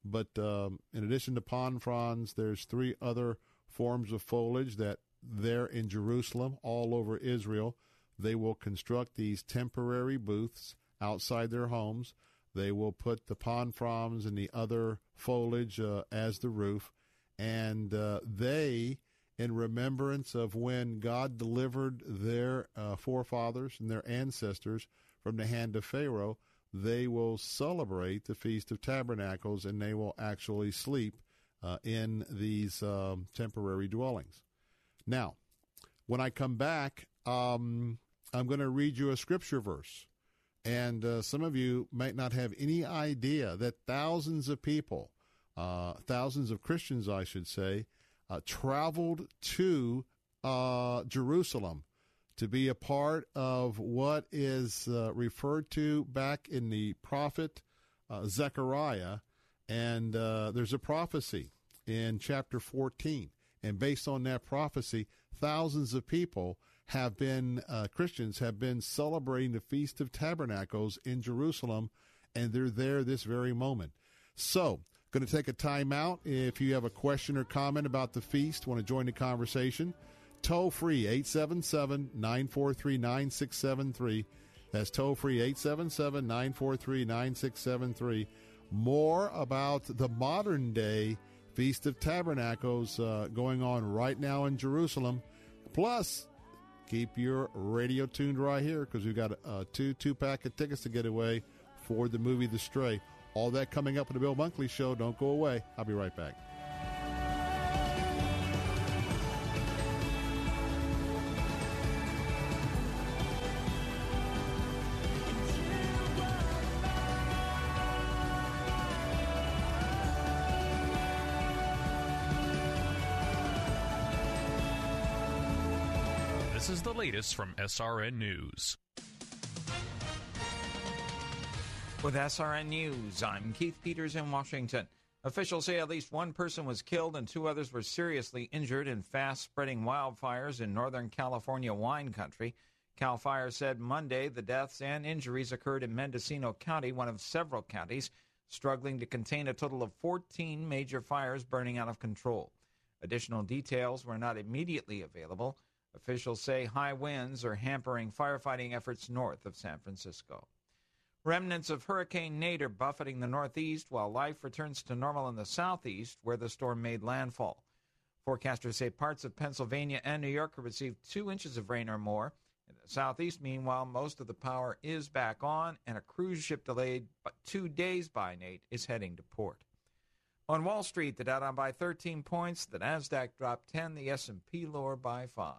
but um, in addition to palm fronds, there's three other forms of foliage that there in Jerusalem, all over Israel, they will construct these temporary booths outside their homes. They will put the palm fronds and the other foliage uh, as the roof, and uh, they in remembrance of when God delivered their uh, forefathers and their ancestors from the hand of Pharaoh, they will celebrate the Feast of Tabernacles and they will actually sleep uh, in these um, temporary dwellings. Now, when I come back, um, I'm going to read you a scripture verse. And uh, some of you might not have any idea that thousands of people, uh, thousands of Christians, I should say, uh, traveled to uh, Jerusalem to be a part of what is uh, referred to back in the prophet uh, Zechariah. And there's a prophecy in chapter 14. And based on that prophecy, thousands of people have been, uh, Christians have been celebrating the Feast of Tabernacles in Jerusalem, and they're there this very moment. So, Going to take a time out. If you have a question or comment about the feast, want to join the conversation, toll free 877 943 9673. That's toll free 877 943 9673. More about the modern day Feast of Tabernacles uh, going on right now in Jerusalem. Plus, keep your radio tuned right here because we've got a two two pack of tickets to get away for the movie The Stray. All that coming up in the Bill Bunkley Show. Don't go away. I'll be right back. Latest from SRN News. With SRN News, I'm Keith Peters in Washington. Officials say at least one person was killed and two others were seriously injured in fast spreading wildfires in Northern California wine country. CAL FIRE said Monday the deaths and injuries occurred in Mendocino County, one of several counties struggling to contain a total of 14 major fires burning out of control. Additional details were not immediately available. Officials say high winds are hampering firefighting efforts north of San Francisco. Remnants of Hurricane Nate are buffeting the northeast while life returns to normal in the southeast where the storm made landfall. Forecasters say parts of Pennsylvania and New York have received two inches of rain or more. In the southeast, meanwhile, most of the power is back on, and a cruise ship delayed two days by Nate is heading to port. On Wall Street, the Dow down by 13 points, the Nasdaq dropped 10, the S&P lower by 5.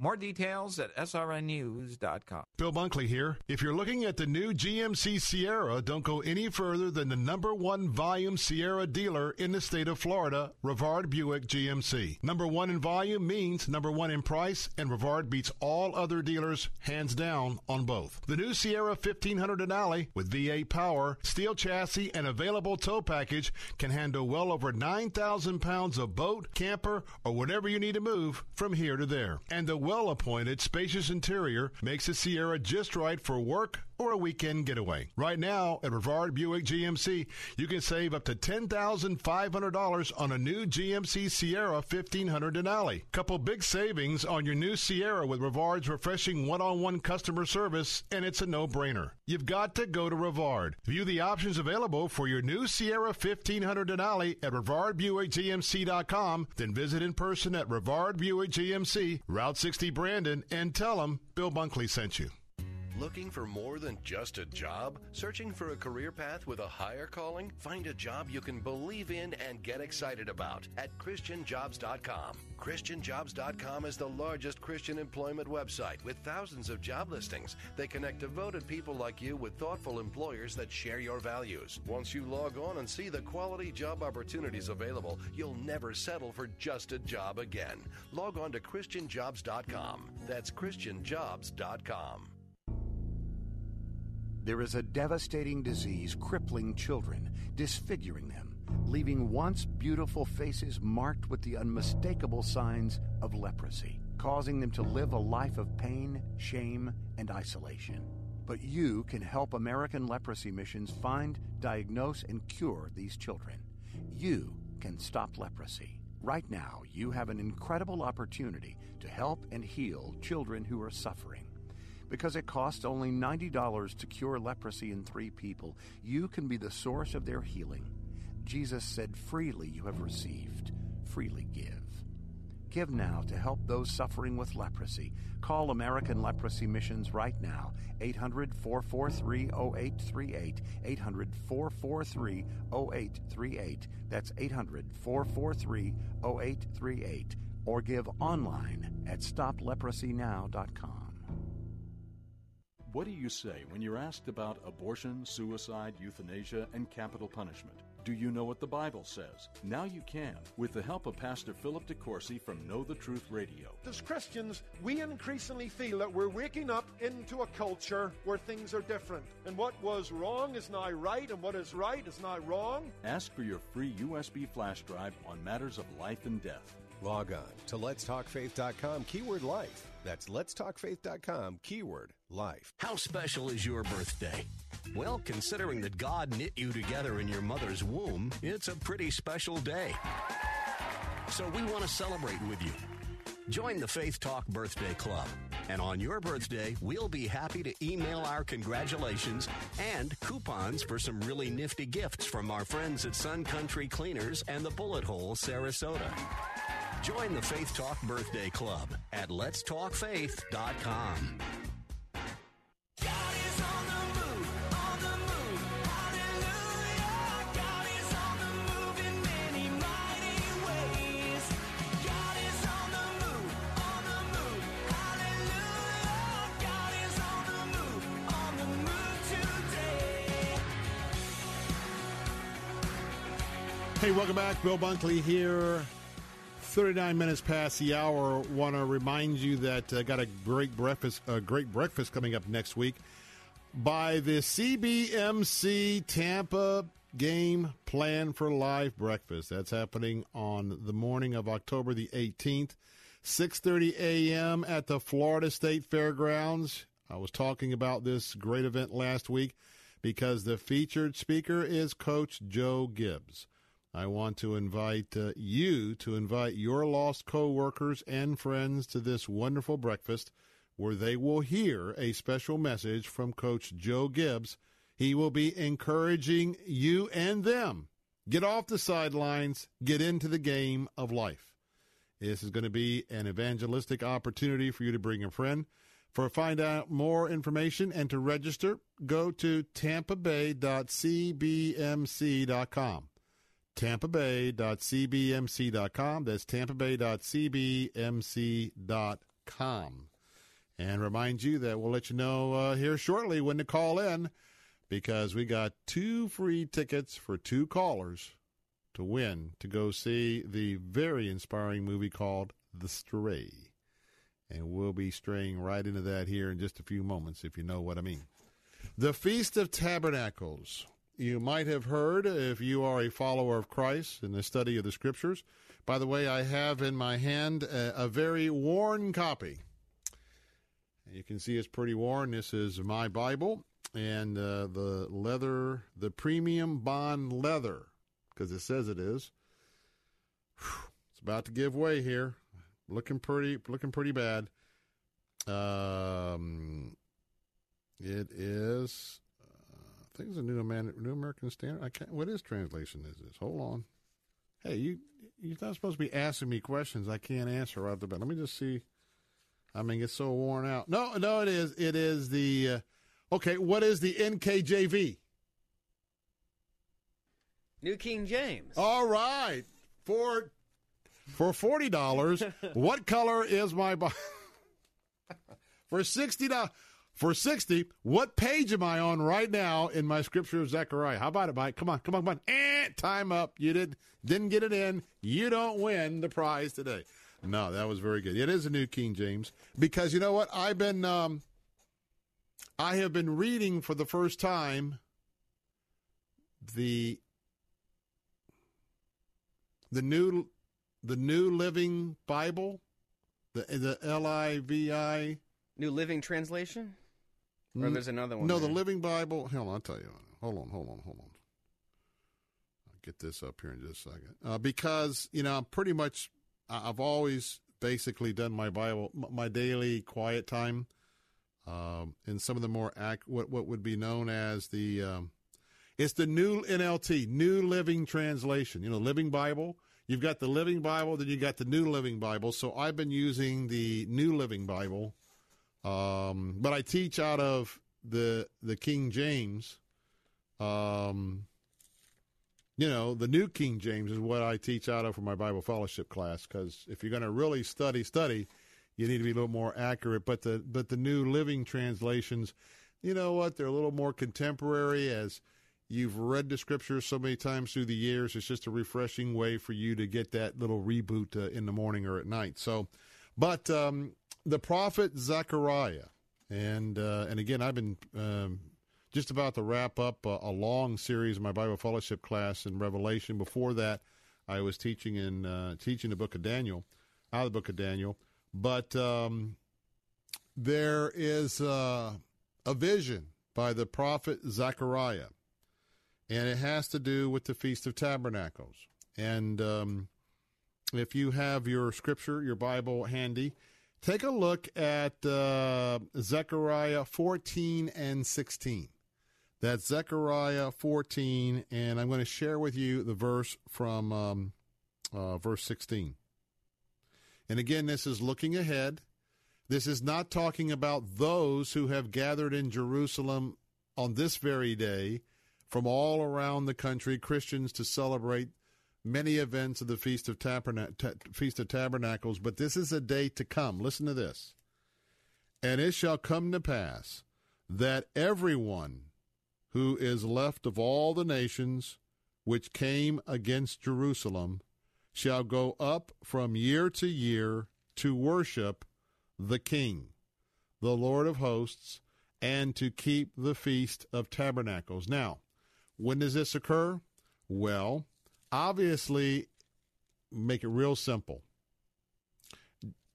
More details at srnnews.com. Bill Bunkley here. If you're looking at the new GMC Sierra, don't go any further than the number one volume Sierra dealer in the state of Florida, Rivard Buick GMC. Number one in volume means number one in price, and Rivard beats all other dealers hands down on both. The new Sierra 1500 Denali with V8 power, steel chassis, and available tow package can handle well over 9,000 pounds of boat, camper, or whatever you need to move from here to there. And the well appointed, spacious interior makes the Sierra just right for work or a weekend getaway. Right now at Rivard Buick GMC, you can save up to $10,500 on a new GMC Sierra 1500 Denali. Couple big savings on your new Sierra with Rivard's refreshing one on one customer service, and it's a no brainer. You've got to go to Rivard. View the options available for your new Sierra 1500 Denali at RivardBuickGMC.com, then visit in person at Rivard Buick GMC, Route 60 Brandon, and tell them Bill Bunkley sent you. Looking for more than just a job? Searching for a career path with a higher calling? Find a job you can believe in and get excited about at ChristianJobs.com. ChristianJobs.com is the largest Christian employment website with thousands of job listings. They connect devoted people like you with thoughtful employers that share your values. Once you log on and see the quality job opportunities available, you'll never settle for just a job again. Log on to ChristianJobs.com. That's ChristianJobs.com. There is a devastating disease crippling children, disfiguring them, leaving once beautiful faces marked with the unmistakable signs of leprosy, causing them to live a life of pain, shame, and isolation. But you can help American Leprosy Missions find, diagnose, and cure these children. You can stop leprosy. Right now, you have an incredible opportunity to help and heal children who are suffering. Because it costs only $90 to cure leprosy in three people, you can be the source of their healing. Jesus said, Freely you have received, freely give. Give now to help those suffering with leprosy. Call American Leprosy Missions right now, 800 443 0838. 800 443 0838. That's 800 443 0838. Or give online at stopleprosynow.com. What do you say when you're asked about abortion, suicide, euthanasia, and capital punishment? Do you know what the Bible says? Now you can, with the help of Pastor Philip DeCourcy from Know the Truth Radio. As Christians, we increasingly feel that we're waking up into a culture where things are different. And what was wrong is now right, and what is right is now wrong. Ask for your free USB flash drive on matters of life and death. Log on to letstalkfaith.com, keyword life. That's letstalkfaith.com, keyword life. How special is your birthday? Well, considering that God knit you together in your mother's womb, it's a pretty special day. So we want to celebrate with you. Join the Faith Talk Birthday Club. And on your birthday, we'll be happy to email our congratulations and coupons for some really nifty gifts from our friends at Sun Country Cleaners and the Bullet Hole Sarasota. Join the Faith Talk Birthday Club at letstalkfaith.com. Hey, welcome back. Bill Bunkley here. 39 minutes past the hour. Want to remind you that I uh, got a great breakfast, a great breakfast coming up next week by the CBMC Tampa Game Plan for Life Breakfast. That's happening on the morning of October the 18th, 6:30 a.m. at the Florida State Fairgrounds. I was talking about this great event last week because the featured speaker is Coach Joe Gibbs. I want to invite uh, you to invite your lost coworkers and friends to this wonderful breakfast where they will hear a special message from Coach Joe Gibbs. He will be encouraging you and them. Get off the sidelines, get into the game of life. This is going to be an evangelistic opportunity for you to bring a friend. For find out more information and to register, go to tampabay.cbmc.com. tampabay.cbmc.com. That's tampabay.cbmc.com. And remind you that we'll let you know uh, here shortly when to call in because we got two free tickets for two callers to win to go see the very inspiring movie called The Stray. And we'll be straying right into that here in just a few moments, if you know what I mean. The Feast of Tabernacles. You might have heard, if you are a follower of Christ in the study of the Scriptures. By the way, I have in my hand a, a very worn copy. You can see it's pretty worn. This is my Bible and uh, the leather, the premium bond leather, because it says it is. Whew, it's about to give way here looking pretty looking pretty bad. Um, it is. I think it's a new new American Standard. I can't. What is translation? Is this? Hold on. Hey, you you're not supposed to be asking me questions I can't answer right off the bat. Let me just see. I mean, it's so worn out. No, no, it is. It is the. Uh, okay, what is the NKJV? New King James. All right, for for forty dollars, what color is my Bible? for sixty dollars. For 60, what page am I on right now in my scripture of Zechariah? How about it, Mike? Come on, come on, come on. Eh, time up. You did, didn't get it in. You don't win the prize today. No, that was very good. It is a new King James because you know what? I've been, um, I have been reading for the first time the the new the New Living Bible, the the L I V I. New Living Translation. Or there's another one. No, there. the Living Bible. Hold on, I'll tell you. Hold on, hold on, hold on. I'll get this up here in just a second. Uh, because you know, I'm pretty much. I've always basically done my Bible, my daily quiet time, um, in some of the more ac- what what would be known as the. Um, it's the new NLT, New Living Translation. You know, Living Bible. You've got the Living Bible, then you got the New Living Bible. So I've been using the New Living Bible, um, but I teach out of the the King James. Um, you know, the New King James is what I teach out of for my Bible fellowship class. Because if you're going to really study, study, you need to be a little more accurate. But the but the New Living translations, you know what? They're a little more contemporary as You've read the scriptures so many times through the years. It's just a refreshing way for you to get that little reboot uh, in the morning or at night. So, but um, the prophet Zechariah, and uh, and again, I've been um, just about to wrap up a, a, long series in my Bible fellowship class in Revelation. Before that, I was teaching in uh, teaching the book of Daniel, out of the book of Daniel. But um, there is uh, a vision by the prophet Zechariah and it has to do with the Feast of Tabernacles. And um, if you have your scripture, your Bible handy, take a look at uh, Zechariah 14 and 16. That's Zechariah 14, and I'm going to share with you the verse from um, uh, verse 16. And again, this is looking ahead. This is not talking about those who have gathered in Jerusalem on this very day from all around the country, Christians to celebrate many events of the Feast of, Taberna- Feast of Tabernacles, but this is a day to come. Listen to this. And it shall come to pass that everyone who is left of all the nations which came against Jerusalem shall go up from year to year to worship the King, the Lord of hosts, and to keep the Feast of Tabernacles. Now, when does this occur? Well, obviously, make it real simple.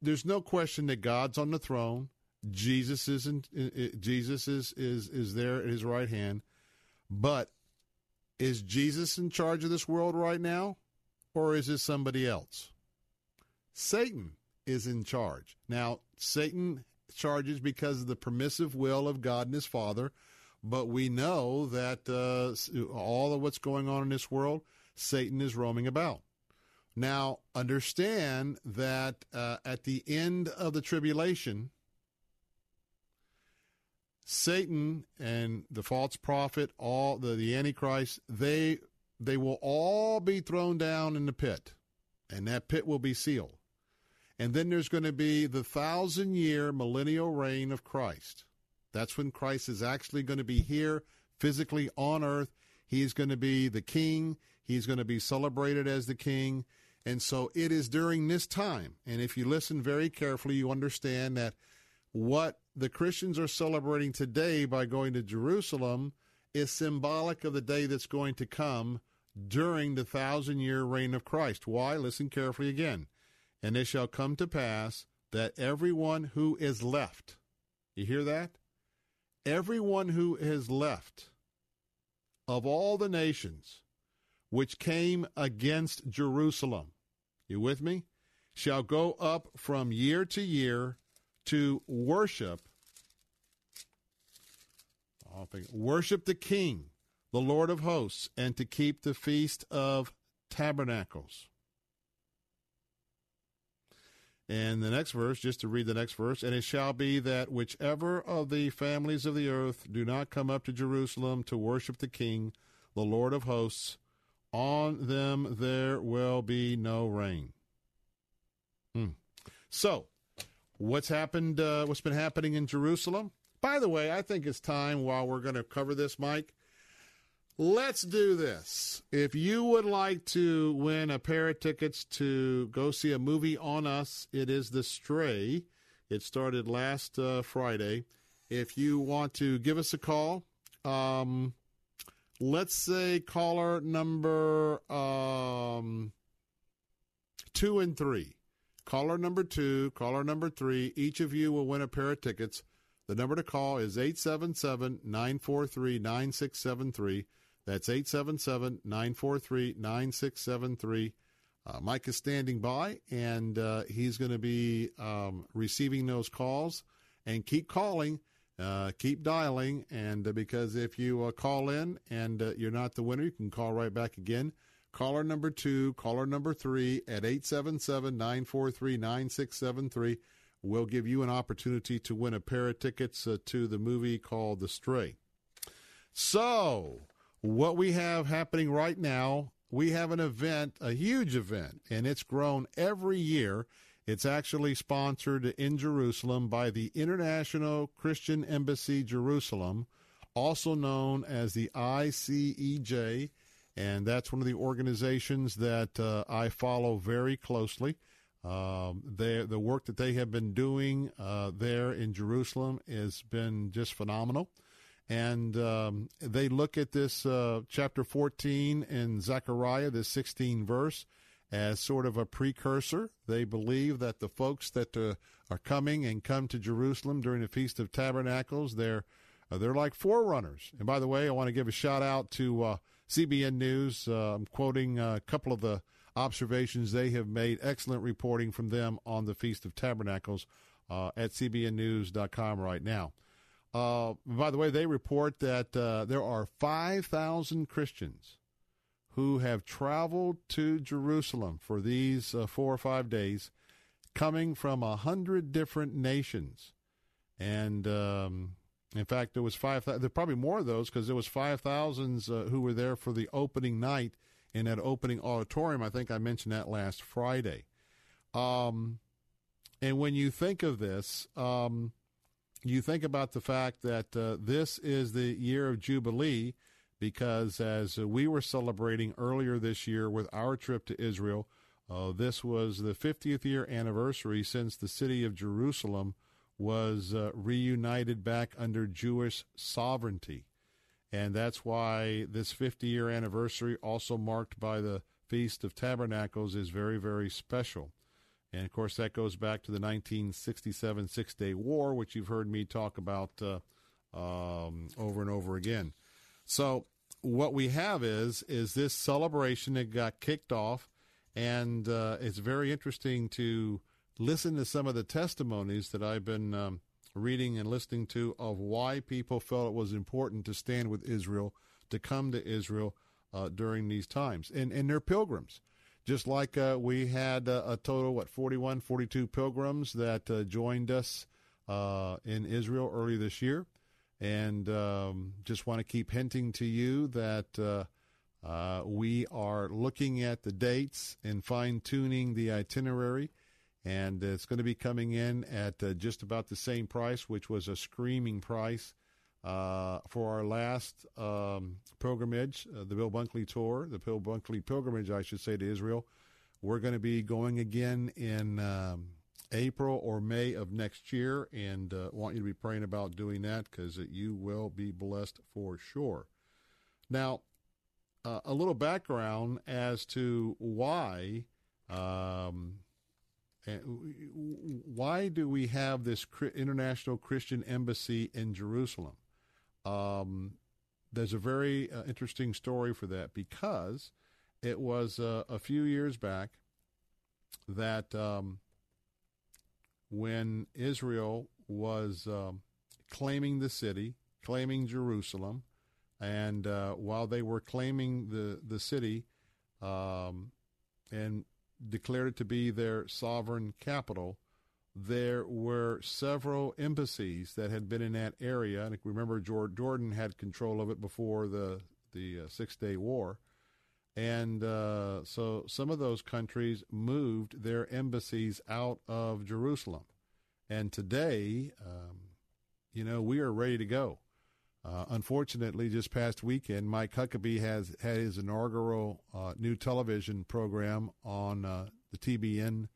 There's no question that God's on the throne. Jesus is in, Jesus is is is there at his right hand. But is Jesus in charge of this world right now or is it somebody else? Satan is in charge. Now, Satan charges because of the permissive will of God and his Father, but we know that uh, all of what's going on in this world, Satan is roaming about. Now, understand that uh, at the end of the tribulation, Satan and the false prophet, all the, the Antichrist, they they will all be thrown down in the pit, and that pit will be sealed. And then there's going to be the thousand year millennial reign of Christ. That's when Christ is actually going to be here physically on earth. He's going to be the king. He's going to be celebrated as the king. And so it is during this time. And if you listen very carefully, you understand that what the Christians are celebrating today by going to Jerusalem is symbolic of the day that's going to come during the thousand year reign of Christ. Why? Listen carefully again. And it shall come to pass that everyone who is left, you hear that? Everyone who is left of all the nations which came against Jerusalem, you with me? Shall go up from year to year to worship worship the King, the Lord of hosts, and to keep the feast of tabernacles. And the next verse, just to read the next verse, and it shall be that whichever of the families of the earth do not come up to Jerusalem to worship the King, the Lord of hosts, on them there will be no rain. Hmm. So, what's happened? Uh, what's been happening in Jerusalem? By the way, I think it's time while we're going to cover this, Mike. Let's do this. If you would like to win a pair of tickets to go see a movie on us, it is The Stray. It started last uh, Friday. If you want to give us a call, um, let's say caller number um, two and three. Caller number two, caller number three, each of you will win a pair of tickets. The number to call is 877 943 9673. That's 877 943 9673. Uh, Mike is standing by, and uh, he's going to be um, receiving those calls. And keep calling, uh, keep dialing, and uh, because if you uh, call in and uh, you're not the winner, you can call right back again. Caller number two, caller number three at 877 943 9673 will give you an opportunity to win a pair of tickets uh, to the movie called The Stray. So, what we have happening right now, we have an event, a huge event, and it's grown every year. It's actually sponsored in Jerusalem by the International Christian Embassy Jerusalem, also known as the ICEJ, and that's one of the organizations that uh, I follow very closely. Um, they, the work that they have been doing uh, there in Jerusalem has been just phenomenal. And um, they look at this uh, chapter 14 in Zechariah, this 16 verse, as sort of a precursor. They believe that the folks that uh, are coming and come to Jerusalem during the Feast of Tabernacles, they're uh, they're like forerunners. And by the way, I want to give a shout out to uh, CBN News. Uh, I'm quoting a couple of the observations they have made. Excellent reporting from them on the Feast of Tabernacles uh, at cbnnews.com right now. Uh, by the way, they report that uh, there are 5,000 Christians who have traveled to Jerusalem for these uh, four or five days, coming from a hundred different nations. And um, in fact, there was five. There probably more of those because there was five thousands uh, who were there for the opening night in that opening auditorium. I think I mentioned that last Friday. Um, and when you think of this, um, you think about the fact that uh, this is the year of Jubilee because as we were celebrating earlier this year with our trip to Israel, Uh, this was the 50th year anniversary since the city of Jerusalem was uh, reunited back under Jewish sovereignty. And that's why this 50 year anniversary, also marked by the Feast of Tabernacles, is very, very special. And of course, that goes back to the 1967 Six Day War, which you've heard me talk about uh, um, over and over again. So, what we have is is this celebration that got kicked off, and uh, it's very interesting to listen to some of the testimonies that I've been um, reading and listening to of why people felt it was important to stand with Israel, to come to Israel uh, during these times, and and they're pilgrims. Just like uh, we had uh, a total, what, 41, 42 pilgrims that uh, joined us uh, in Israel early this year. And um, just want to keep hinting to you that uh, uh, we are looking at the dates and fine tuning the itinerary. And it's going to be coming in at just about the same price, which was a screaming price uh, for our last um, pilgrimage, uh, the Bill Bunkley tour, the Bill Bunkley pilgrimage, I should say, to Israel. We're going to be going again in um, April or May of next year, and uh, want you to be praying about doing that because you will be blessed for sure. Now, uh, a little background as to why. Um, why do we have this international Christian embassy in Jerusalem? Um, there's a very uh, interesting story for that because it was uh, a few years back that um, when Israel was um, claiming the city, claiming Jerusalem, and uh, while they were claiming the the city um, and declared it to be their sovereign capital, there were several embassies that had been in that area. And remember, Jordan had control of it before the the uh, Six Day War, and uh, so some of those countries moved their embassies out of Jerusalem. And today, um, you know, we are ready to go. Uh, unfortunately, just past weekend, Mike Huckabee has had his inaugural uh, new television program on uh, the TBN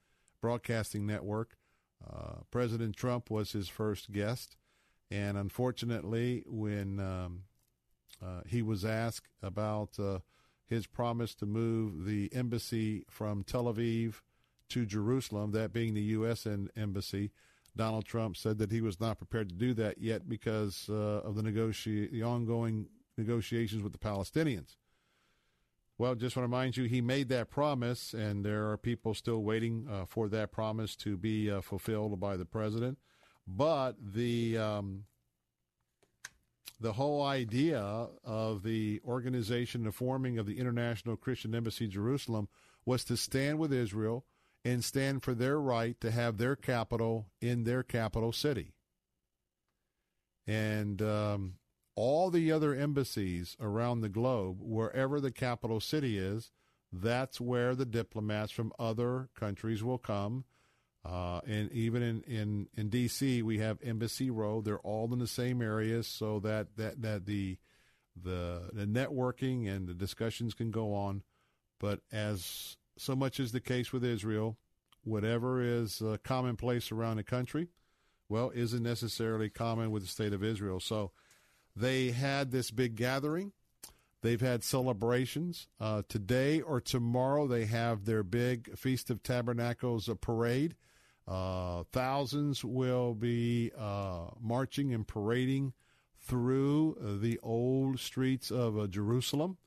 broadcasting network uh, President Trump was his first guest, and unfortunately, when um, uh, he was asked about uh, his promise to move the embassy from Tel Aviv to Jerusalem, that being the U.S. embassy, Donald Trump said that he was not prepared to do that yet because uh, of the negoti- the ongoing negotiations with the Palestinians. Well, just want to remind you, he made that promise, and there are people still waiting uh, for that promise to be uh, fulfilled by the president. But the um, the whole idea of the organization, the forming of the International Christian Embassy Jerusalem, was to stand with Israel and stand for their right to have their capital in their capital city. And um, all the other embassies around the globe, wherever the capital city is, that's where the diplomats from other countries will come. Uh, and even in, in, in D.C., we have Embassy Row. They're all in the same areas, so that, that, that the, the the networking and the discussions can go on. But as so much is the case with Israel, whatever is uh, commonplace around the country, well, isn't necessarily common with the state of Israel. So they had this big gathering. They've had celebrations. Uh, today or tomorrow, they have their big Feast of Tabernacles parade. Uh, thousands will be uh, marching and parading through the old streets of uh, Jerusalem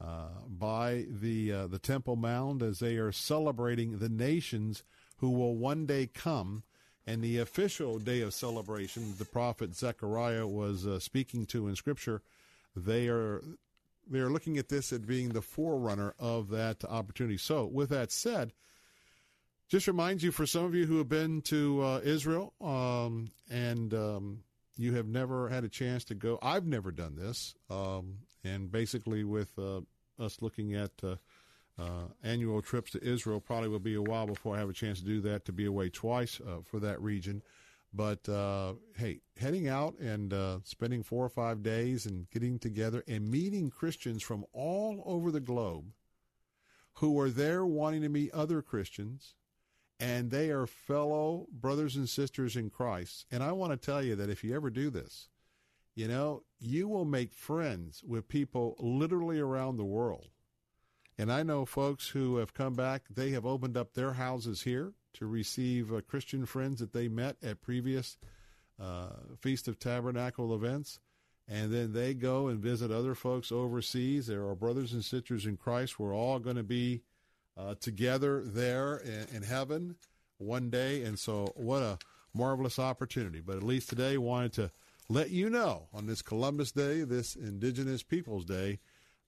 uh, by the uh, the Temple Mount as they are celebrating the nations who will one day come and the official day of celebration, the prophet Zechariah was uh, speaking to in Scripture, they are they are looking at this as being the forerunner of that opportunity. So, with that said, just reminds you for some of you who have been to uh, Israel um, and um, you have never had a chance to go. I've never done this, um, and basically with uh, us looking at uh, uh, annual trips to Israel. Probably will be a while before I have a chance to do that, to be away twice uh, for that region. But uh, hey, heading out and spending four or five days and getting together and meeting Christians from all over the globe who are there wanting to meet other Christians, and they are fellow brothers and sisters in Christ. And I want to tell you that if you ever do this, you know, you will make friends with people literally around the world. And I know folks who have come back, they have opened up their houses here to receive uh, Christian friends that they met at previous uh, Feast of Tabernacle events. And then they go and visit other folks overseas. There are brothers and sisters in Christ. We're all going to be uh, together there in, in heaven one day. And so, what a marvelous opportunity. But at least today, wanted to let you know on this Columbus Day, this Indigenous Peoples Day,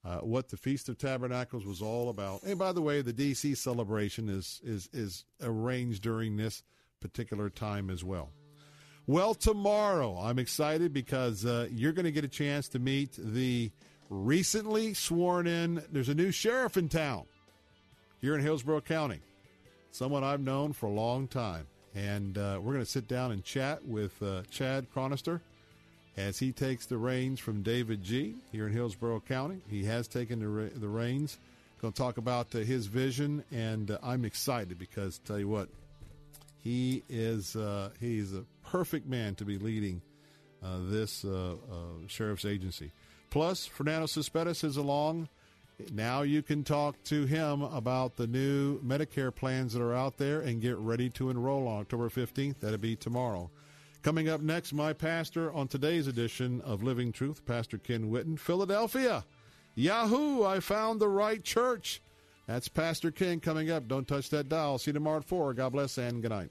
uh, what the Feast of Tabernacles was all about. And by the way, the DC celebration is is is arranged during this particular time as well. Well, tomorrow I'm excited because uh, you're going to get a chance to meet the recently sworn in. There's a new sheriff in town here in Hillsborough County, someone I've known for a long time, and uh, we're going to sit down and chat with uh, Chad Chronister as he takes the reins from David Gee here in Hillsborough County. He has taken the, the reins. Going to talk about uh, his vision, and uh, I'm excited because tell you what, he is uh, he's a perfect man to be leading uh, this sheriff's agency. Plus, Fernando Cespedes is along. Now you can talk to him about the new Medicare plans that are out there and get ready to enroll on October 15th. That'll be tomorrow. Coming up next, my pastor on today's edition of Living Truth, Pastor Ken Whitten, Philadelphia. Yahoo! I found the right church. That's Pastor Ken coming up. Don't touch that dial. See you tomorrow at 4. God bless and good night.